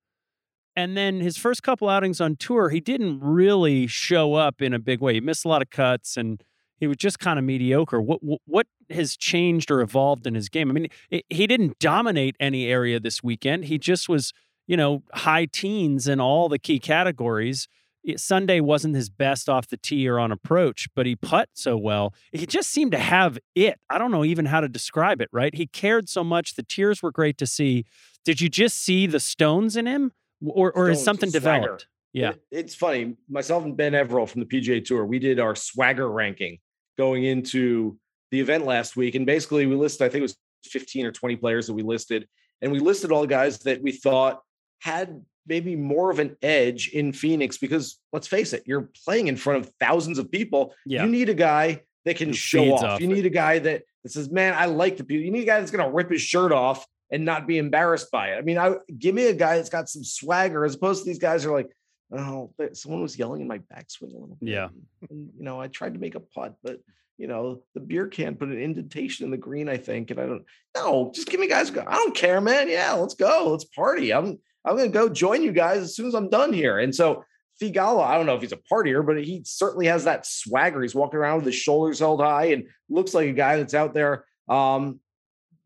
And then his first couple outings on tour, he didn't really show up in a big way. He missed a lot of cuts and he was just kind of mediocre. What what- what has changed or evolved in his game? I mean, he- he didn't dominate any area this weekend. He just was, you know, high teens in all the key categories. it- Sunday wasn't his best off the tee or on approach, but he put so well. He just seemed to have it. I don't know even how to describe it, right? He cared so much. The tears were great to see. Did you just see the stones in him? Or, or is Stones, something swagger. developed? Yeah. It- it's funny. Myself and Ben Everill from the PGA Tour, we did our swagger ranking going into the event last week, and basically we listed, I think it was 15 or 20 players that we listed, and we listed all the guys that we thought had maybe more of an edge in Phoenix because let's face it, you're playing in front of thousands of people. Yeah. You need a guy that can show off. off You need a guy that, that says, "Man, I like the people." You need a guy that's going to rip his shirt off and not be embarrassed by it. I mean, I give me a guy that's got some swagger as opposed to these guys who are like, "Oh, someone was yelling in my backswing a little bit." Yeah. and, you know, I tried to make a putt, but you know, the beer can put an indentation in the green, I think, and I don't. No, just give me guys. Go. I don't care, man. Yeah, let's go. Let's party. I'm I'm gonna go join you guys as soon as I'm done here. And so Theegala, I don't know if he's a partier, but he certainly has that swagger. He's walking around with his shoulders held high and looks like a guy that's out there um,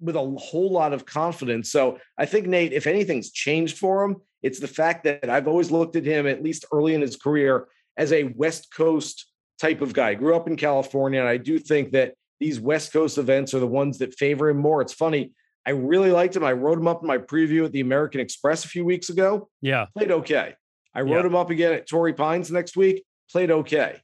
with a whole lot of confidence. So I think Nate, if anything's changed for him, it's the fact that I've always looked at him, at least early in his career, as a West Coast type of guy. Grew up in California, and I do think that these West Coast events are the ones that favor him more. It's funny. I really liked him. I wrote him up in my preview at the American Express a few weeks ago. Yeah. Played okay. I wrote Yeah. him up again at Torrey Pines next week. Played okay.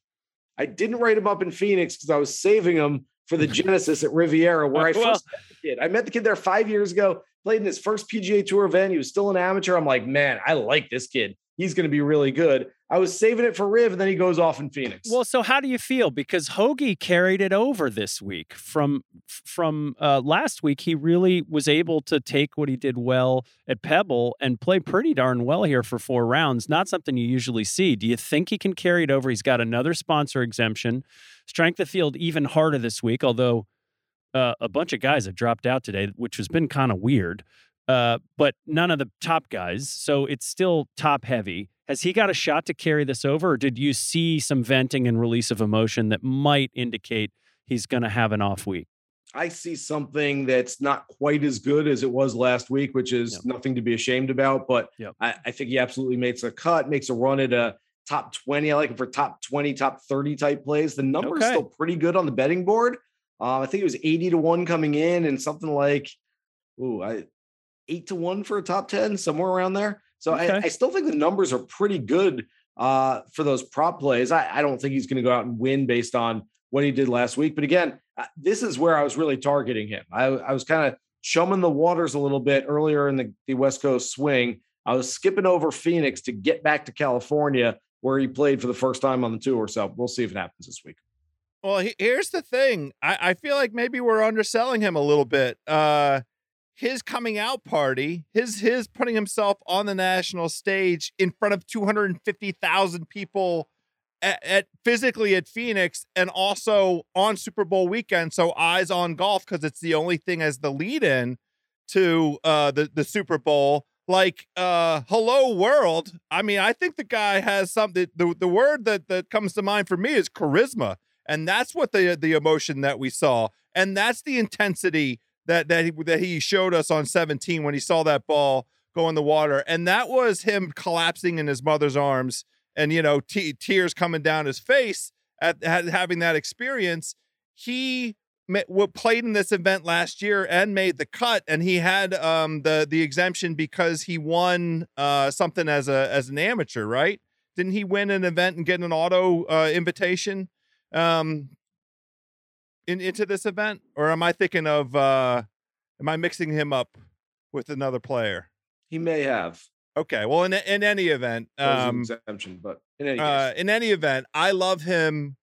I didn't write him up in Phoenix because I was saving him for the Genesis at Riviera, where I Well- first met the kid. I met the kid there five years ago. Played in his first PGA Tour event. He was still an amateur. I'm like, man, I like this kid. He's going to be really good. I was saving it for Riv, and then he goes off in Phoenix. Well, so how do you feel? Because Hoagie carried it over this week from from uh, last week. He really was able to take what he did well at Pebble and play pretty darn well here for four rounds. Not something you usually see. Do you think he can carry it over? He's got another sponsor exemption. Strength of field even harder this week, although uh, a bunch of guys have dropped out today, which has been kind of weird. Uh, but none of the top guys, so it's still top heavy. Has he got a shot to carry this over, or did you see some venting and release of emotion that might indicate he's going to have an off week? I see something that's not quite as good as it was last week, which is Yep. nothing to be ashamed about. But Yep. I, I think he absolutely makes a cut, makes a run at a top 20. I like him for top 20, top 30 type plays. The number is Okay. still pretty good on the betting board. Uh, I think it was 80 to 1 coming in and something like, ooh, I, eight to one for a top 10, somewhere around there. So I, Okay. I still think the numbers are pretty good uh, for those prop plays. I, I don't think he's going to go out and win based on what he did last week. But again, uh, this is where I was really targeting him. I, I was kind of chumming the waters a little bit earlier in the, the West Coast swing. I was skipping over Phoenix to get back to California where he played for the first time on the tour. So we'll see if it happens this week. Well, he- here's the thing. I, I feel like maybe we're underselling him a little bit. Uh, his coming out party, his his putting himself on the national stage in front of 250,000 people at, at physically at Phoenix and also on Super Bowl weekend. So eyes on golf because it's the only thing as the lead in to uh, the the Super Bowl. Like uh, hello world. I mean, I think the guy has something. The the word that that comes to mind for me is charisma and that's what the the emotion that we saw. And that's the intensity that that he, that he showed us on 17 when he saw that ball go in the water. And that was him collapsing in his mother's arms and you know te tears coming down his face at, at having that experience. He played in this event last year and made the cut. And he had um the the exemption because he won uh something as a as an amateur right? Didn't he win an event and get an auto uh, invitation um in into this event? Or am i thinking of uh am i mixing him up with another player? He may have. Okay well in in any event um, exemption, but in any uh in any event i love him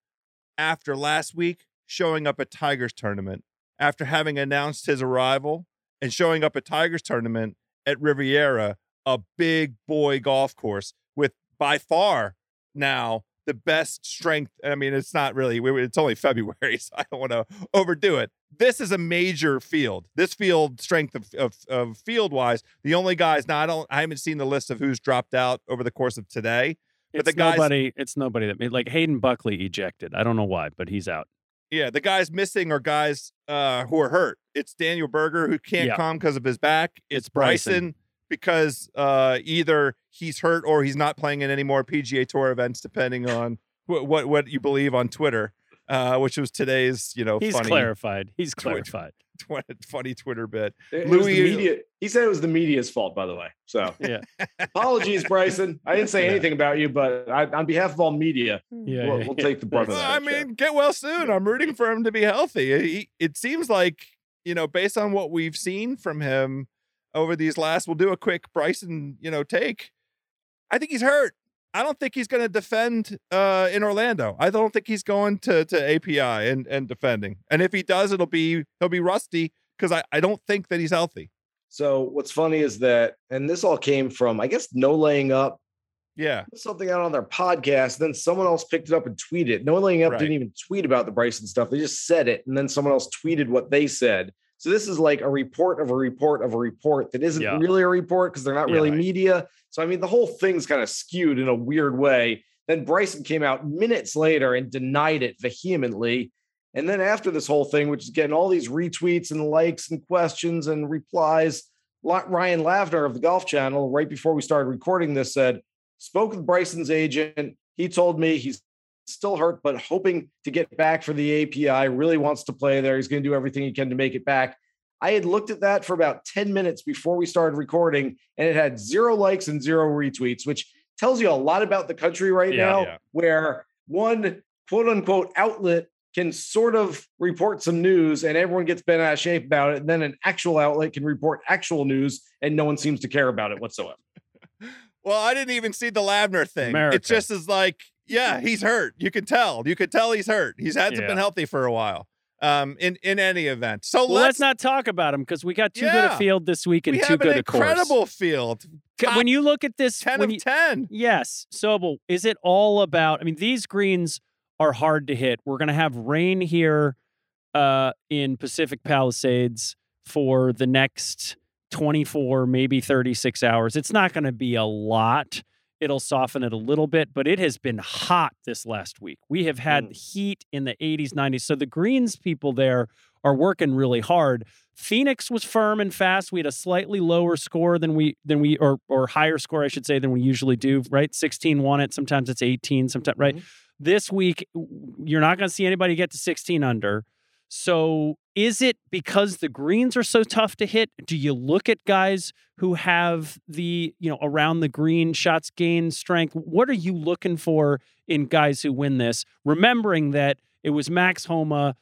after last week showing up at tigers tournament after having announced his arrival and showing up at tigers tournament at riviera a big boy golf course with by far now the best strength. I mean, it's not really, it's only February, so I don't want to overdo it. This is a major field. This field strength of, of, of field wise, the only guys, now I don't, I haven't seen the list of who's dropped out over the course of today. But It's the guys- nobody. It's nobody that made like Hayden Buckley ejected. I don't know why, but he's out. Yeah, the guys missing are guys uh, who are hurt. It's Daniel Berger who can't Yeah. come because of his back. It's, It's Bryson. Bryson. Because uh, either he's hurt or he's not playing in any more PGA Tour events, depending on what what, what you believe on Twitter, uh, which was today's you know He's funny clarified. He's Twitch. clarified. tw- funny Twitter bit. It Louis- the media. He said it was the media's fault, by the way. So Yeah. apologies, Bryson. I didn't say Yeah. anything about you, but I, on behalf of all media, Yeah. we'll, yeah, we'll yeah. take the brunt of Well, that. I mean, get well soon. I'm rooting for him to be healthy. He, it seems like, you know, based on what we've seen from him over these last, we'll do a quick Bryson, you know, take. I think he's hurt. I don't think he's going to defend uh, in Orlando. I don't think he's going to to API and and defending. And if he does, it'll be he'll be rusty because I, I don't think that he's healthy. So what's funny is that, and this all came from, I guess, no laying up Yeah. something out on their podcast. Then someone else picked it up and tweeted. it. No laying up Right. didn't even tweet about the Bryson stuff. They just said it, and then someone else tweeted what they said. So this is like a report of a report of a report that isn't Yeah. really a report because they're not Yeah, really right. media. So I mean, the whole thing's kind of skewed in a weird way. Then Bryson came out minutes later and denied it vehemently. And then after this whole thing, which is getting all these retweets and likes and questions and replies, Ryan Lavner of the Golf Channel, right before we started recording this, said, spoke with Bryson's agent. He told me he's still hurt, but hoping to get back for the API, really wants to play there. He's going to do everything he can to make it back. I had looked at that for about 10 minutes before we started recording, and it had zero likes and zero retweets, which tells you a lot about the country right Yeah, now, yeah. where one quote unquote outlet can sort of report some news and everyone gets bent out of shape about it. And then an actual outlet can report actual news and no one seems to care about it whatsoever. Well, I didn't even see the Lavner thing. America. It just is like, yeah, he's hurt. You can tell. You could tell he's hurt. He's hasn't Yeah. been healthy for a while. Um, in in any event. So Well, let's let's, not talk about him because we got too good a field this week and we too good an a course. incredible field. Top When you look at this, ten of you- ten. Yes. Sobel, is it all about? I mean, these greens are hard to hit. We're going to have rain here uh, in Pacific Palisades for the next 24, maybe 36 hours. It's not going to be a lot. It'll soften it a little bit, but it has been hot this last week. We have had mm. heat in the 80s, 90s. So the greens people there are working really hard. Phoenix was firm and fast. We had a slightly lower score than we than we or or higher score, I should say, than we usually do. Right, sixteen won it. Sometimes it's eighteen. Sometimes right. Mm-hmm. This week, you're not going to see anybody get to sixteen under. So is it because the greens are so tough to hit? Do you look at guys who have the you know around the green shots gain strength? What are you looking for in guys who win this? Remembering that it was Max Homa,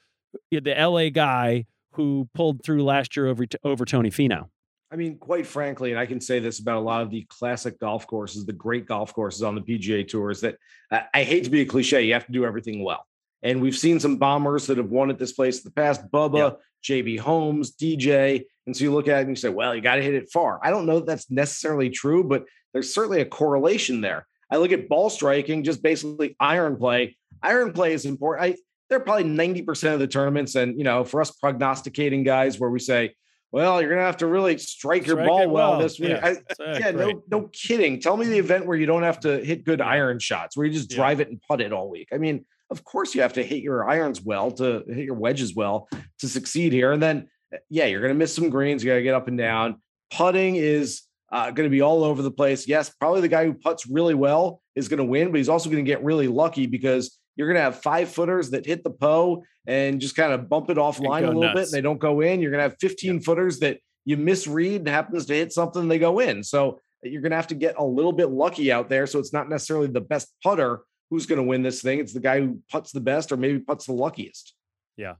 the LA guy who pulled through last year over over Tony Finau. I mean, quite frankly, and I can say this about a lot of the classic golf courses, the great golf courses on the PGA Tour, is that I, I hate to be a cliche, you have to do everything well. And we've seen some bombers that have won at this place in the past Bubba, JB Holmes, DJ. And so you look at it and you say, well, you got to hit it far. I don't know that that's necessarily true, but there's certainly a correlation there. I look at ball striking, just basically iron play. Iron play is important. I, they're probably 90% of the tournaments. And, you know, for us prognosticating guys where we say, well, you're going to have to really strike your ball well, well. this week. Yeah. I, uh, yeah, no, no kidding. Tell me the event where you don't have to hit good iron shots, where you just Yeah. drive it and putt it all week. I mean, of course you have to hit your irons well to hit your wedges well to succeed here. And then, yeah, you're going to miss some greens. You got to get up and down. Putting is uh, going to be all over the place. Yes, probably the guy who puts really well is going to win, but he's also going to get really lucky because you're going to have five footers that hit the Poa and just kind of bump it offline a little bit. And they don't go in. You're going to have 15 footers that you misread and happens to hit something, they go in. So you're going to have to get a little bit lucky out there. So it's not necessarily the best putter who's going to win this thing. It's the guy who puts the best or maybe puts the luckiest. Yeah,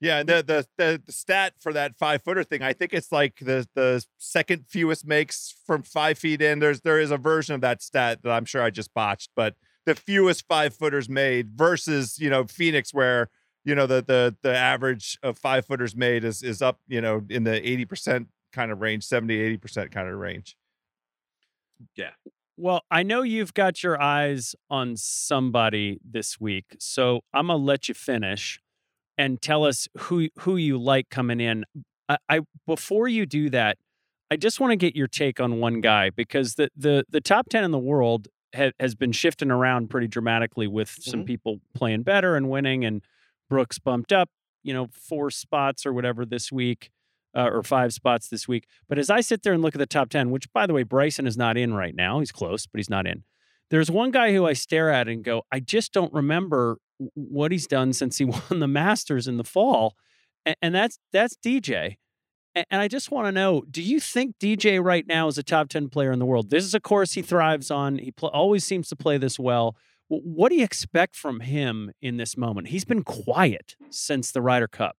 Yeah, the, the the the stat for that five footer thing, I think it's like the the second fewest makes from five feet in. There's there is a version of that stat that I'm sure I just botched, but the fewest five footers made versus you know Phoenix where you know the the the average of five footers made is is up you know in the 80% kind of range 70 80% kind of range Well, I know you've got your eyes on somebody this week, so I'm gonna let you finish and tell us who who you like coming in. I, I before you do that, I just want to get your take on one guy because the the the top ten in the world ha, has been shifting around pretty dramatically with some Mhm. people playing better and winning, and Brooks bumped up, you know, four spots or whatever this week. Uh, or five spots this week. But as I sit there and look at the top 10, which by the way, Bryson is not in right now, he's close, but he's not in. There's one guy who I stare at and go, I just don't remember what he's done since he won the Masters in the fall. And, and that's that's DJ. And, and I just want to know, do you think DJ right now is a top 10 player in the world? This is a course he thrives on. He pl- always seems to play this well. What do you expect from him in this moment? He's been quiet since the Ryder Cup.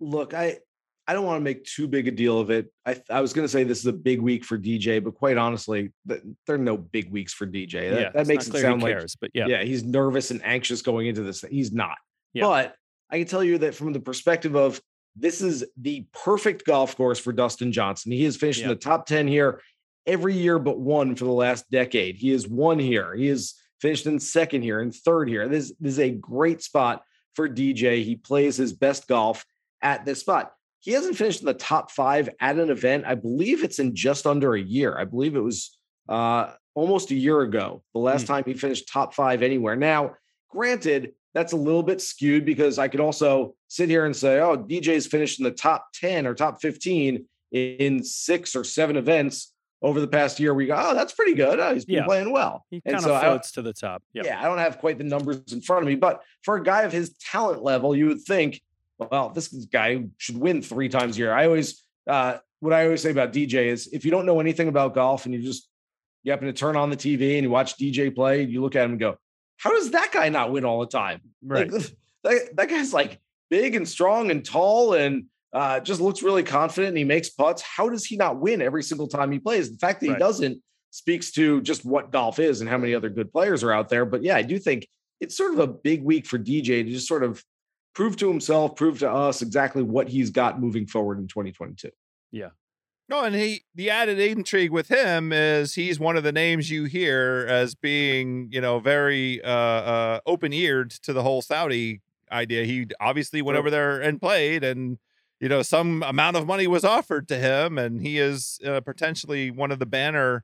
Look, I I don't want to make too big a deal of it. I I was going to say this is a big week for DJ, but quite honestly, th- there are no big weeks for DJ. That, yeah, that makes it sound like but yeah, yeah, he's nervous and anxious going into this. He's not. Yeah. But I can tell you that from the perspective of this is the perfect golf course for Dustin Johnson. He has finished in the top 10 here every year but one for the last decade. He has won here. He has finished in second here and third here. This, this is a great spot for DJ. He plays his best golf at this spot. He hasn't finished in the top five at an event. I believe it's in just under a year. I believe it was uh, almost a year ago, the last Hmm. time he finished top five anywhere. Now, granted, that's a little bit skewed because I could also sit here and say, oh, DJ's finished in the top 10 or top 15 in six or seven events over the past year. We go, oh, that's pretty good. Oh, he's been Yeah. playing well. he And kind so of I- floats to the top. Yeah. yeah, I don't have quite the numbers in front of me, but for a guy of his talent level, you would think, well, this guy should win three times a year. I always, uh, what I always say about DJ is if you don't know anything about golf and you just, you happen to turn on the TV and you watch DJ play, you look at him and go, how does that guy not win all the time? Right. Like, that, that guy's like big and strong and tall and uh, just looks really confident and he makes putts. How does he not win every single time he plays? The fact that he doesn't speaks to just what golf is and how many other good players are out there. But yeah, I do think it's sort of a big week for DJ to just sort of prove to himself, prove to us exactly what he's got moving forward in 2022. Yeah. No, and he the added intrigue with him is he's one of the names you hear as being, you know, very uh uh open-eared to the whole Saudi idea. He obviously went over there and played and you know, some amount of money was offered to him and he is uh, potentially one of the banner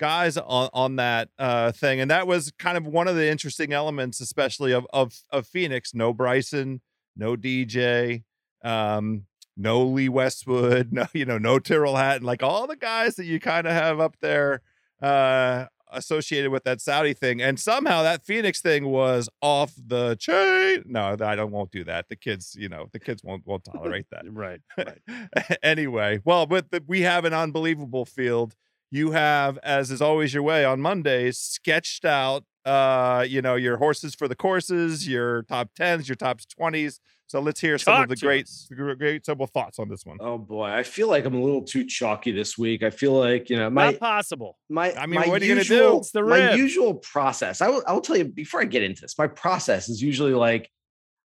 guys on on that uh thing. And that was kind of one of the interesting elements especially of of of Phoenix, no Bryson, no DJ, um no Lee Westwood, no, you know, no Tyrrell Hatton, like all the guys that you kind of have up there uh associated with that Saudi thing. And somehow that Phoenix thing was off the chain. No, I don't won't do that. The kids, you know, the kids won't won't tolerate that. Right. right. anyway, well, but the, we have an unbelievable field. You have, as is always your way on Mondays, sketched out uh, you know, your horses for the courses, your top tens, your top twenties. So let's hear some of the to great, us. the great simple thoughts on this one. Oh boy, I feel like I'm a little too chalky this week. I feel like, you know, my Not possible. my I mean, my what are you gonna do? usual- It's the my usual process. I will I will tell you before I get into this. My process is usually like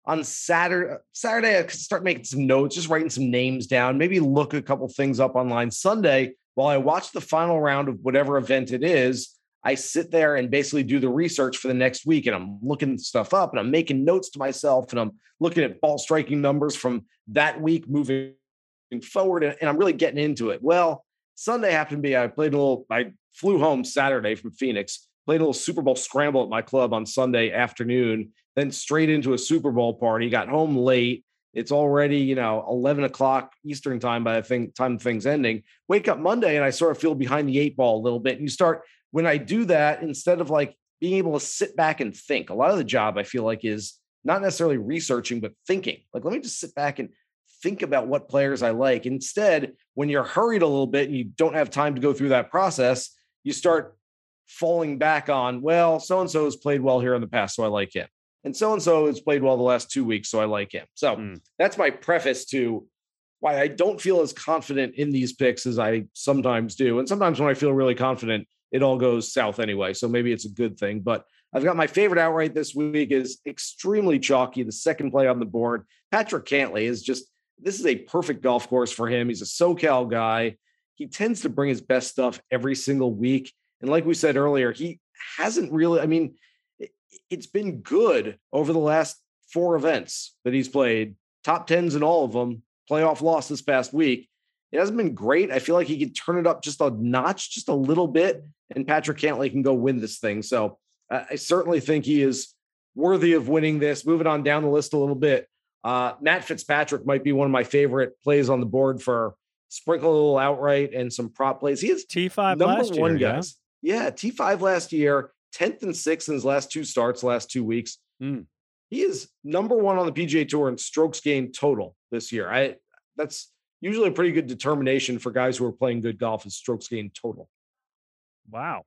on Saturday. Saturday, I start making some notes, just writing some names down. Maybe look a couple things up online. Sunday, while I watch the final round of whatever event it is, I sit there and basically do the research for the next week, and I'm looking stuff up, and I'm making notes to myself, and I'm looking at ball striking numbers from that week moving forward, and, and I'm really getting into it. Well, Sunday happened to be I played a little. I flew home Saturday from Phoenix, played a little Super Bowl scramble at my club on Sunday afternoon, then straight into a Super Bowl party. Got home late. It's already you know 11 o'clock Eastern time by the thing time things ending. Wake up Monday and I sort of feel behind the eight ball a little bit. And you start when I do that instead of like being able to sit back and think. A lot of the job I feel like is not necessarily researching but thinking. Like let me just sit back and think about what players I like. Instead, when you're hurried a little bit and you don't have time to go through that process, you start falling back on, well, so and so has played well here in the past, so I like him. And so and so has played well the last two weeks, so I like him. So Mm. that's my preface to why I don't feel as confident in these picks as I sometimes do. And sometimes when I feel really confident, it all goes south anyway. So maybe it's a good thing. But I've got my favorite outright this week is extremely chalky. The second play on the board, Patrick Cantlay is just this is a perfect golf course for him. He's a SoCal guy. He tends to bring his best stuff every single week. And like we said earlier, he hasn't really, I mean, it, it's been good over the last four events that he's played, top tens in all of them, playoff loss this past week. It hasn't been great. I feel like he could turn it up just a notch, just a little bit, and Patrick Cantlay can go win this thing. So I I certainly think he is worthy of winning this. Moving on down the list a little bit, Uh, Matt Fitzpatrick might be one of my favorite plays on the board for sprinkle a little outright and some prop plays. He is T5 number last one, year, yeah? guys. Yeah, T5 last year, 10th and 6th in his last two starts, last two weeks. Mm. He is number one on the PGA Tour in strokes gained total this year. I that's usually a pretty good determination for guys who are playing good golf is strokes gained total. Wow.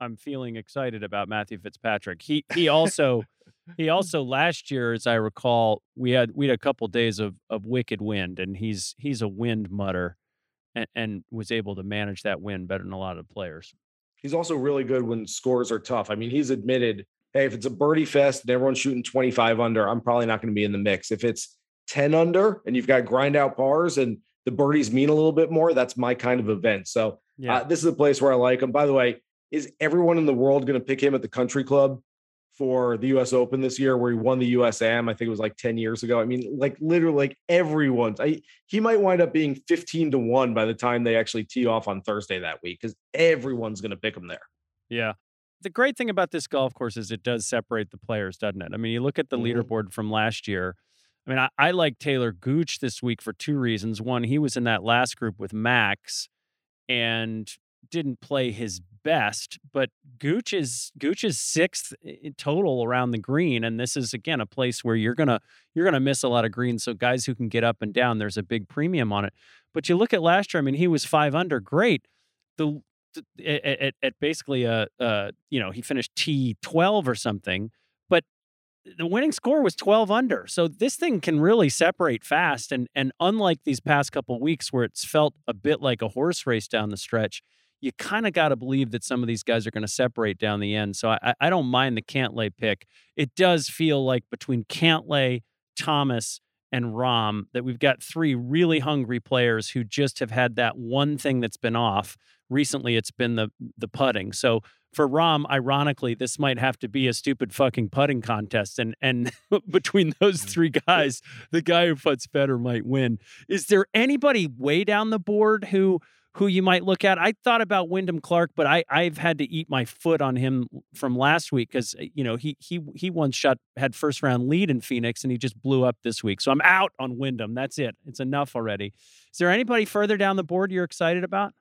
I'm feeling excited about Matthew Fitzpatrick. He he also he also last year, as I recall, we had we had a couple days of of wicked wind, and he's he's a wind mutter, and, and was able to manage that wind better than a lot of players. He's also really good when scores are tough. I mean, he's admitted, hey, if it's a birdie fest and everyone's shooting 25 under, I'm probably not going to be in the mix. If it's 10 under and you've got grind out bars and the birdies mean a little bit more, that's my kind of event. So Yeah, uh, this is a place where I like him. By the way, is everyone in the world going to pick him at the country club for the US Open this year where he won the USM? I think it was like 10 years ago. I mean, like literally like everyone's I, he might wind up being 15 to 1 by the time they actually tee off on Thursday that week because everyone's going to pick him there. yeah. The great thing about this golf course is it does separate the players, doesn't it? I mean, you look at the Mhm. leaderboard from last year. I mean, I, I like Taylor Gooch this week for two reasons. One, he was in that last group with Max and didn't play his best, but Gooch is Gooch is sixth total around the green, and this is again a place where you're gonna you're gonna miss a lot of greens. So guys who can get up and down, there's a big premium on it. But you look at last year. I mean, he was five under, great. The th- at, at, at basically a uh, you know he finished T twelve or something, the winning score was 12 under. So this thing can really separate fast. And and unlike these past couple weeks where it's felt a bit like a horse race down the stretch, you kind of got to believe that some of these guys are going to separate down the end. So I, I don't mind the Cantlay pick. It does feel like between Cantlay, Thomas, and Rahm that we've got three really hungry players who just have had that one thing that's been off. Recently, it's been the the putting. So for Rahm, ironically, this might have to be a stupid fucking putting contest, and and between those mm. three guys, the guy who puts better might win. Is there anybody way down the board who who you might look at? I thought about Wyndham Clark, but I I've had to eat my foot on him from last week because eh, you know he he he once shot had first round lead in Phoenix and he just blew up this week. So I'm out on Wyndham. That's it. It's enough already. Is there anybody further down the board you're excited about?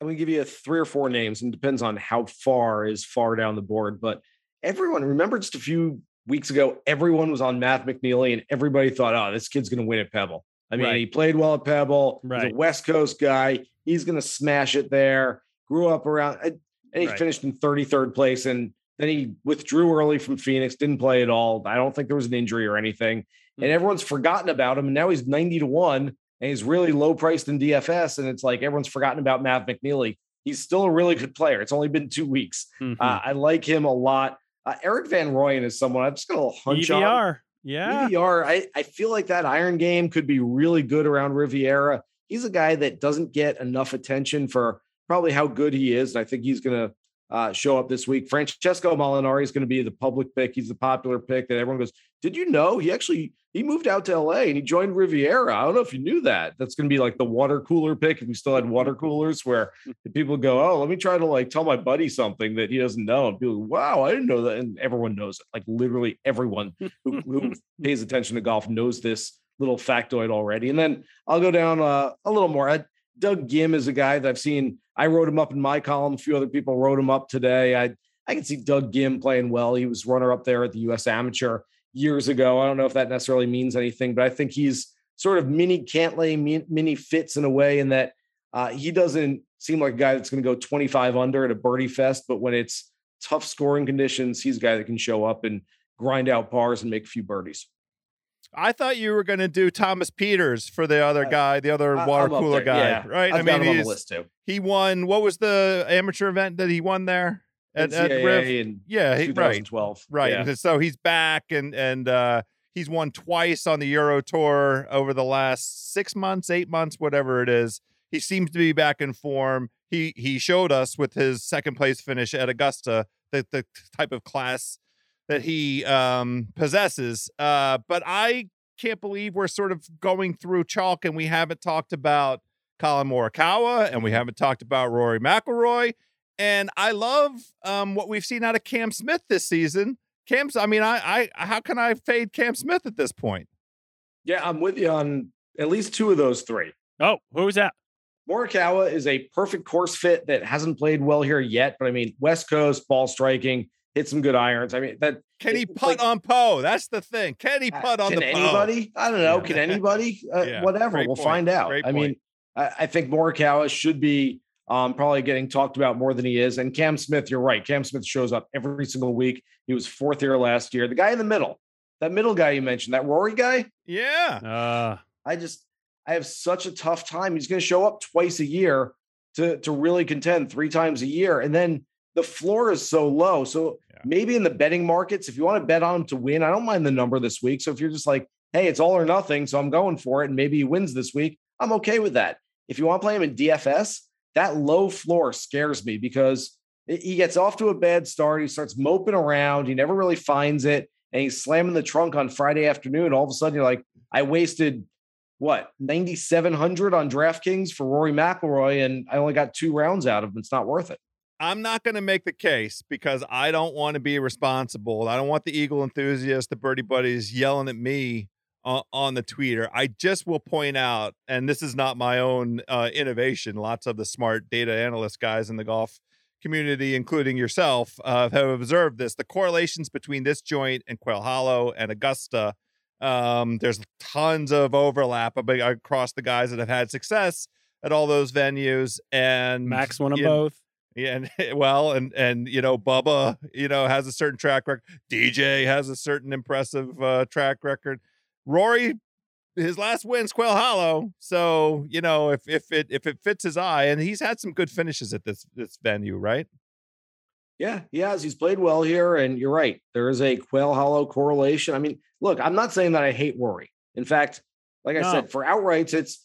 I'm going to give you three or four names, and depends on how far is far down the board. But everyone, remember just a few weeks ago, everyone was on Matt McNealy, and everybody thought, oh, this kid's going to win at Pebble. I mean, Right. he played well at Pebble. He's Right. a West Coast guy. He's going to smash it there. Grew up around, and he Right. finished in 33rd place. And then he withdrew early from Phoenix, didn't play at all. I don't think there was an injury or anything. Hmm. And everyone's forgotten about him. And now he's 90 to 1 and he's really low priced in DFS. And it's like everyone's forgotten about Matt McNealy. He's still a really good player. It's only been two weeks. Mhm. Uh, I like him a lot. Uh, Erik Van Rooyen is someone I've just got a little hunch on. Yeah. EVR, I, I feel like that iron game could be really good around Riviera. He's a guy that doesn't get enough attention for probably how good he is. And I think he's going to uh, show up this week. Francesco Molinari is going to be the public pick. He's the popular pick that everyone goes, Did you know he actually he moved out to LA and he joined Riviera? I don't know if you knew that. That's going to be like the water cooler pick. If we still had water coolers where people go, Oh, let me try to like tell my buddy something that he doesn't know. And people, wow, I didn't know that. And everyone knows it. Like literally everyone who, who pays attention to golf knows this little factoid already. And then I'll go down uh, a little more. I, Doug Ghim is a guy that I've seen. I wrote him up in my column. A few other people wrote him up today. I I can see Doug Ghim playing well. He was runner up there at the U.S. Amateur years ago. I don't know if that necessarily means anything, but I think he's sort of mini Cantlay, mi- mini Fitz in a way in that uh, he doesn't seem like a guy that's going to go 25 under at a birdie fest, but when it's tough scoring conditions, he's a guy that can show up and grind out pars and make a few birdies. I thought you were going to do Thomas Pieters for the other Uh, guy, the other I- water cooler guy, Yeah. right? I've I mean, him on the he's- list too. he won. What was the amateur event that he won there at, at Riv? in Yeah, he, right, 2012. right. Yeah. So he's back, and and uh, he's won twice on the Euro Tour over the last six months, eight months, whatever it is. He seems to be back in form. He he showed us with his second place finish at Augusta that the type of class that he um, possesses. Uh, but I can't believe we're sort of going through chalk and we haven't talked about Collin Morikawa and we haven't talked about Rory McIlroy. And I love um, what we've seen out of Cam Smith this season. Cam's, I mean, I, I, how can I fade Cam Smith at this point? Yeah, I'm with you on at least two of those three. Oh, who was that? Morikawa is a perfect course fit that hasn't played well here yet, but I mean, West Coast ball striking, hit some good irons. I mean, that Can he putt like- on Poa? That's the thing. Can he Uh, putt on can the anybody? I don't know. Yeah. Can anybody? Uh, Yeah, whatever. great We'll point. find out. Great I mean. I, I think Morikawa should be um, probably getting talked about more than he is. And Cam Smith, you're right. Cam Smith shows up every single week. He was fourth here last year. The guy in the middle, that middle guy you mentioned, that Rory guy. Yeah. Uh, I just I have such a tough time. He's going to show up twice a year to to really contend three times a year, and then the floor is so low. So Yeah. maybe in the betting markets, if you want to bet on him to win, I don't mind the number this week. So if you're just like, hey, it's all or nothing, so I'm going for it, and maybe he wins this week, I'm okay with that. If you want to play him in DFS, that low floor scares me because he gets off to a bad start. He starts moping around. He never really finds it. And he's slamming the trunk on Friday afternoon. All of a sudden, you're like, I wasted what 9700 on DraftKings for Rory McIlroy, and I only got two rounds out of him. It's not worth it. I'm not going to make the case because I don't want to be responsible. I don't want the Eagle enthusiasts, the birdie buddies yelling at me on, on the tweeter. I just will point out, and this is not my own uh, innovation. Lots of the smart data analyst guys in the golf community, including yourself, uh, have observed this. The correlations between this joint and Quail Hollow and Augusta. Um, there's tons of overlap across the guys that have had success at all those venues. And Max won them both. yeah, and well, and and you know, Bubba, you know, has a certain track record. DJ has a certain impressive uh, track record. Rory, his last win's Quail Hollow, so you know, if if it if it fits his eye, and he's had some good finishes at this this venue, right? Yeah, he has. He's played well here, and you're right. There is a Quail Hollow correlation. I mean, look, I'm not saying that I hate Rory. In fact, like I No. said, for outrights, it's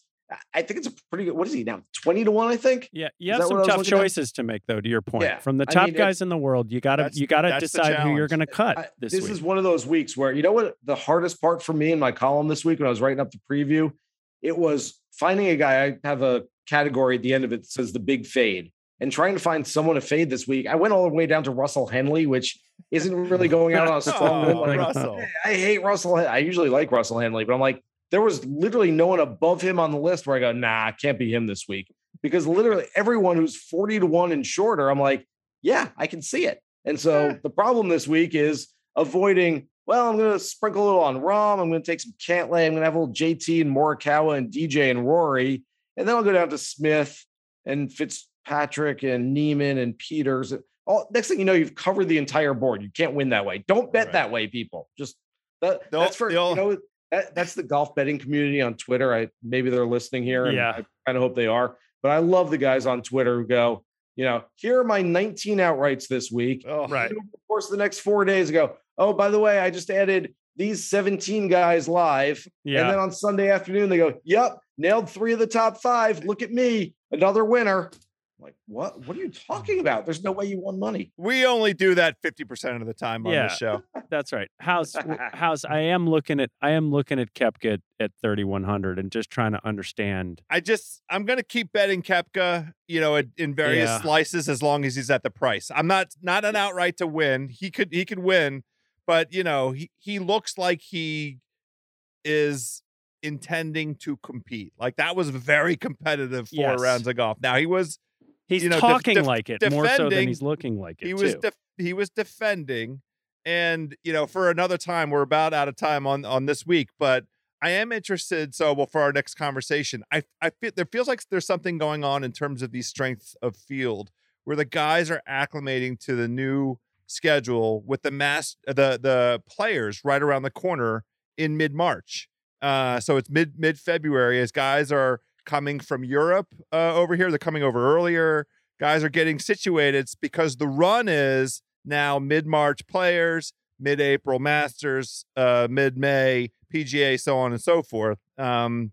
I think it's a pretty good. What is he now? Twenty to one, I think. Yeah, you Is have some what tough looking at? choices to make, though. To your point, Yeah, from the I top mean, it- guys in the world, you gotta you gotta decide who you're gonna cut I- this, this week. is one of those weeks where you know what the hardest part for me in my column this week when I was writing up the preview, it was finding a guy. I have a category at the end of it that says the big fade, and trying to find someone to fade this week. I went all the way down to Russell Henley, which isn't really going out on a strong Oh. Like, Russell. I hate Russell. I usually like Russell Henley, but I'm like, there was literally no one above him on the list where I go, nah, can't be him this week. Because literally everyone who's 40 to 1 and shorter, I'm like, yeah, I can see it. And so Yeah. the problem this week is avoiding, well, I'm going to sprinkle a little on Rahm. I'm going to take some Cantlay. I'm going to have a little JT and Morikawa and DJ and Rory. And then I'll go down to Smith and Fitzpatrick and Niemann and Pieters. All next thing you know, you've covered the entire board. You can't win that way. Don't bet Right. that way, people. Just that, that's for they'll- you know that, that's the golf betting community on Twitter. I maybe they're listening here, and Yeah. I kind of hope they are. But I love the guys on Twitter who go, you know, here are my 19 outrights this week. Oh, Right. Over the course of the next four days, go. Oh, by the way, I just added these 17 guys live. yeah, And then on Sunday afternoon, they go, Yep, nailed three of the top five. Look at me, another winner. I'm like, what? What are you mm. talking about? There's no way you won money. We only do that 50% of the time on Yeah. this show. that's right. House, w- house. I am looking at I am looking at Koepka at 3100 and just trying to understand. I just I'm gonna keep betting Koepka, you know, in- in various Yeah. slices as long as he's at the price. I'm not not an outright to win. He could he could win, but you know, he he looks like he is intending to compete. Like that was very competitive four Yes. rounds of golf. Now he was He's You know, talking def- like it more so than he's looking like it. he was def- he was defending and you know for another time we're about out of time on on this week but i am interested so well for our next conversation i i feel there feels like there's something going on in terms of these strengths of field where the guys are acclimating to the new schedule with the mass the the players right around the corner in mid-march uh so it's mid mid february as guys are coming from europe uh, over here they're coming over earlier. Guys are getting situated because the run is now mid-march players mid-april masters uh mid-may pga so on and so forth. Um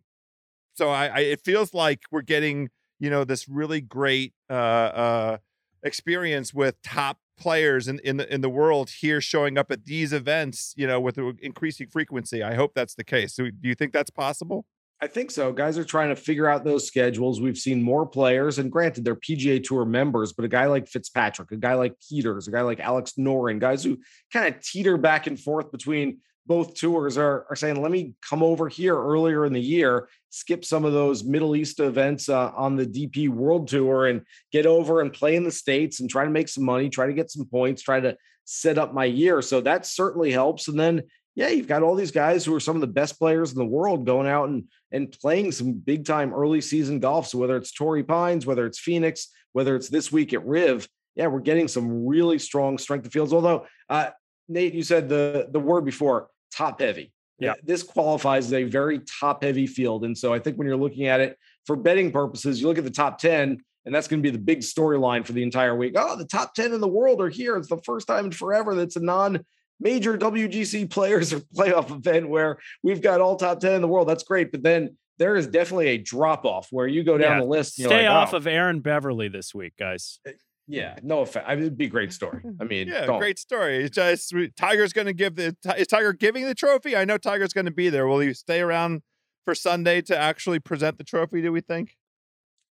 so I, I it feels like we're getting you know this really great uh uh experience with top players in in the in the world here showing up at these events you know with increasing frequency. I hope that's the case. So do you think that's possible I think so. Guys are trying to figure out those schedules. We've seen more players, and granted, they're PGA Tour members, but a guy like Fitzpatrick, a guy like Pieters, a guy like Alex Noren, guys who kind of teeter back and forth between both tours are, are saying, let me come over here earlier in the year, skip some of those Middle East events uh, on the DP World Tour and get over and play in the States and try to make some money, try to get some points, try to set up my year. So that certainly helps. And then, yeah, you've got all these guys who are some of the best players in the world going out and, and playing some big time early season golf. So whether it's Torrey Pines, whether it's Phoenix, whether it's this week at Riv, yeah, we're getting some really strong strength of fields. Although, uh, Nate, you said the the word before top heavy. Yeah. This qualifies as a very top heavy field. And so I think when you're looking at it for betting purposes, you look at the top 10, and that's going to be the big storyline for the entire week. Oh, the top 10 in the world are here. It's the first time in forever that's a non major WGC players or playoff event where we've got all top 10 in the world. That's great. But then there is definitely a drop off where you go down Yeah. the list. and you're Stay like, off oh, of Aaron Beverly this week, guys. Uh, yeah, no offense. I mean, it'd be a great story. I mean, Yeah, don't- great story. It's just Tiger's going to give the is Tiger giving the trophy? I know Tiger's going to be there. Will he stay around for Sunday to actually present the trophy? Do we think?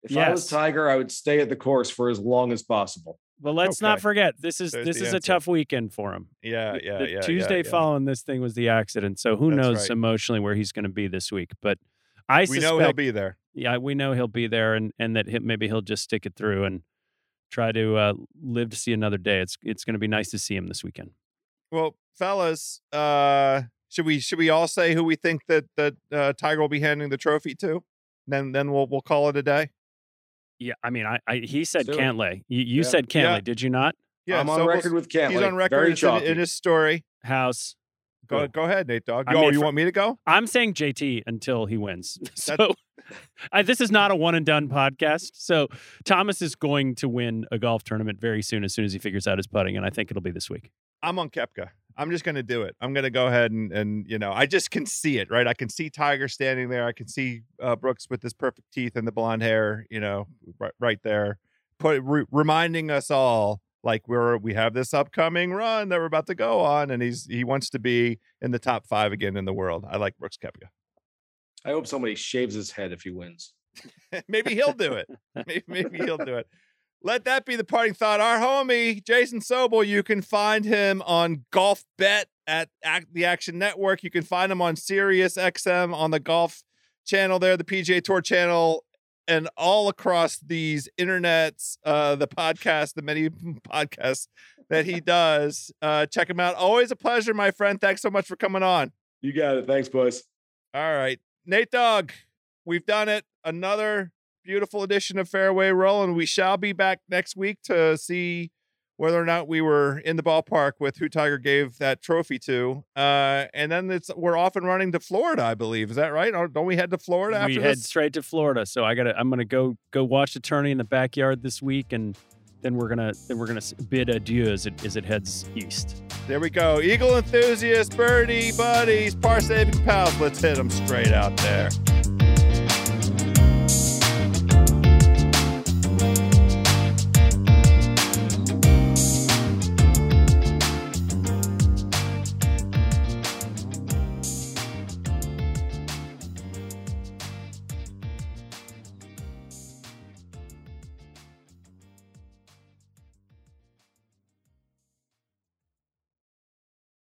If I was Tiger, I would stay at the course for as long as possible. But let's not forget this is There's this is a tough weekend for him. Yeah, yeah, the yeah. yeah, Tuesday yeah. following this thing was the accident, so who That's knows right. emotionally where he's going to be this week? But I We suspect, know he'll be there. yeah, we know he'll be there, and and that he, maybe he'll just stick it through and try to uh, live to see another day. It's it's going to be nice to see him this weekend. Well, fellas, uh, should we should we all say who we think that that uh, Tiger will be handing the trophy to? Then then we'll we'll call it a day. Yeah, I mean, I, I he said Let's do it. Cantlay. You, you Yeah. said Cantlay, Yeah. did you not? Yeah, I'm on so we'll- record with Cantlay. He's on record Very in, in his story. House. Go Go. go ahead, Nate Dog. I oh, mean, you for- want me to go? I'm saying JT until he wins. So I, this is not a one and done podcast. So Thomas is going to win a golf tournament very soon, as soon as he figures out his putting, and I think it'll be this week. I'm on Koepka. I'm just going to do it. I'm going to go ahead and and you know, I just can see it, right? I can see Tiger standing there. I can see uh, Brooks with his perfect teeth and the blonde hair, you know, right, right there, put re- reminding us all like we're we have this upcoming run that we're about to go on, and he's he wants to be in the top five again in the world. I like Brooks Koepka. I hope somebody shaves his head if he wins. maybe he'll do it. Maybe, maybe he'll do it. Let that be the parting thought. Our homie Jason Sobel, you can find him on Golf Bet at the Action Network. You can find him on Sirius XM on the Golf Channel there, the PGA Tour channel, and all across these internets, uh, the podcast, the many podcasts that he does. Uh, check him out. Always a pleasure, my friend. Thanks so much for coming on. You got it. Thanks, boys. All right. Nate Dogg, we've done it. Another beautiful edition of Fairway Roll, and we shall be back next week to see whether or not we were in the ballpark with who Tiger gave that trophy to. Uh, and then it's we're off and running to Florida, I believe. Is that right? Or don't we head to Florida after we head this? straight to Florida, so I gotta. I'm gonna go go watch the tourney in the backyard this week, and then we're gonna then we're gonna bid adieu as it as it heads east. There we go. Eagle enthusiasts, birdie buddies, par saving pals. Let's hit them straight out there.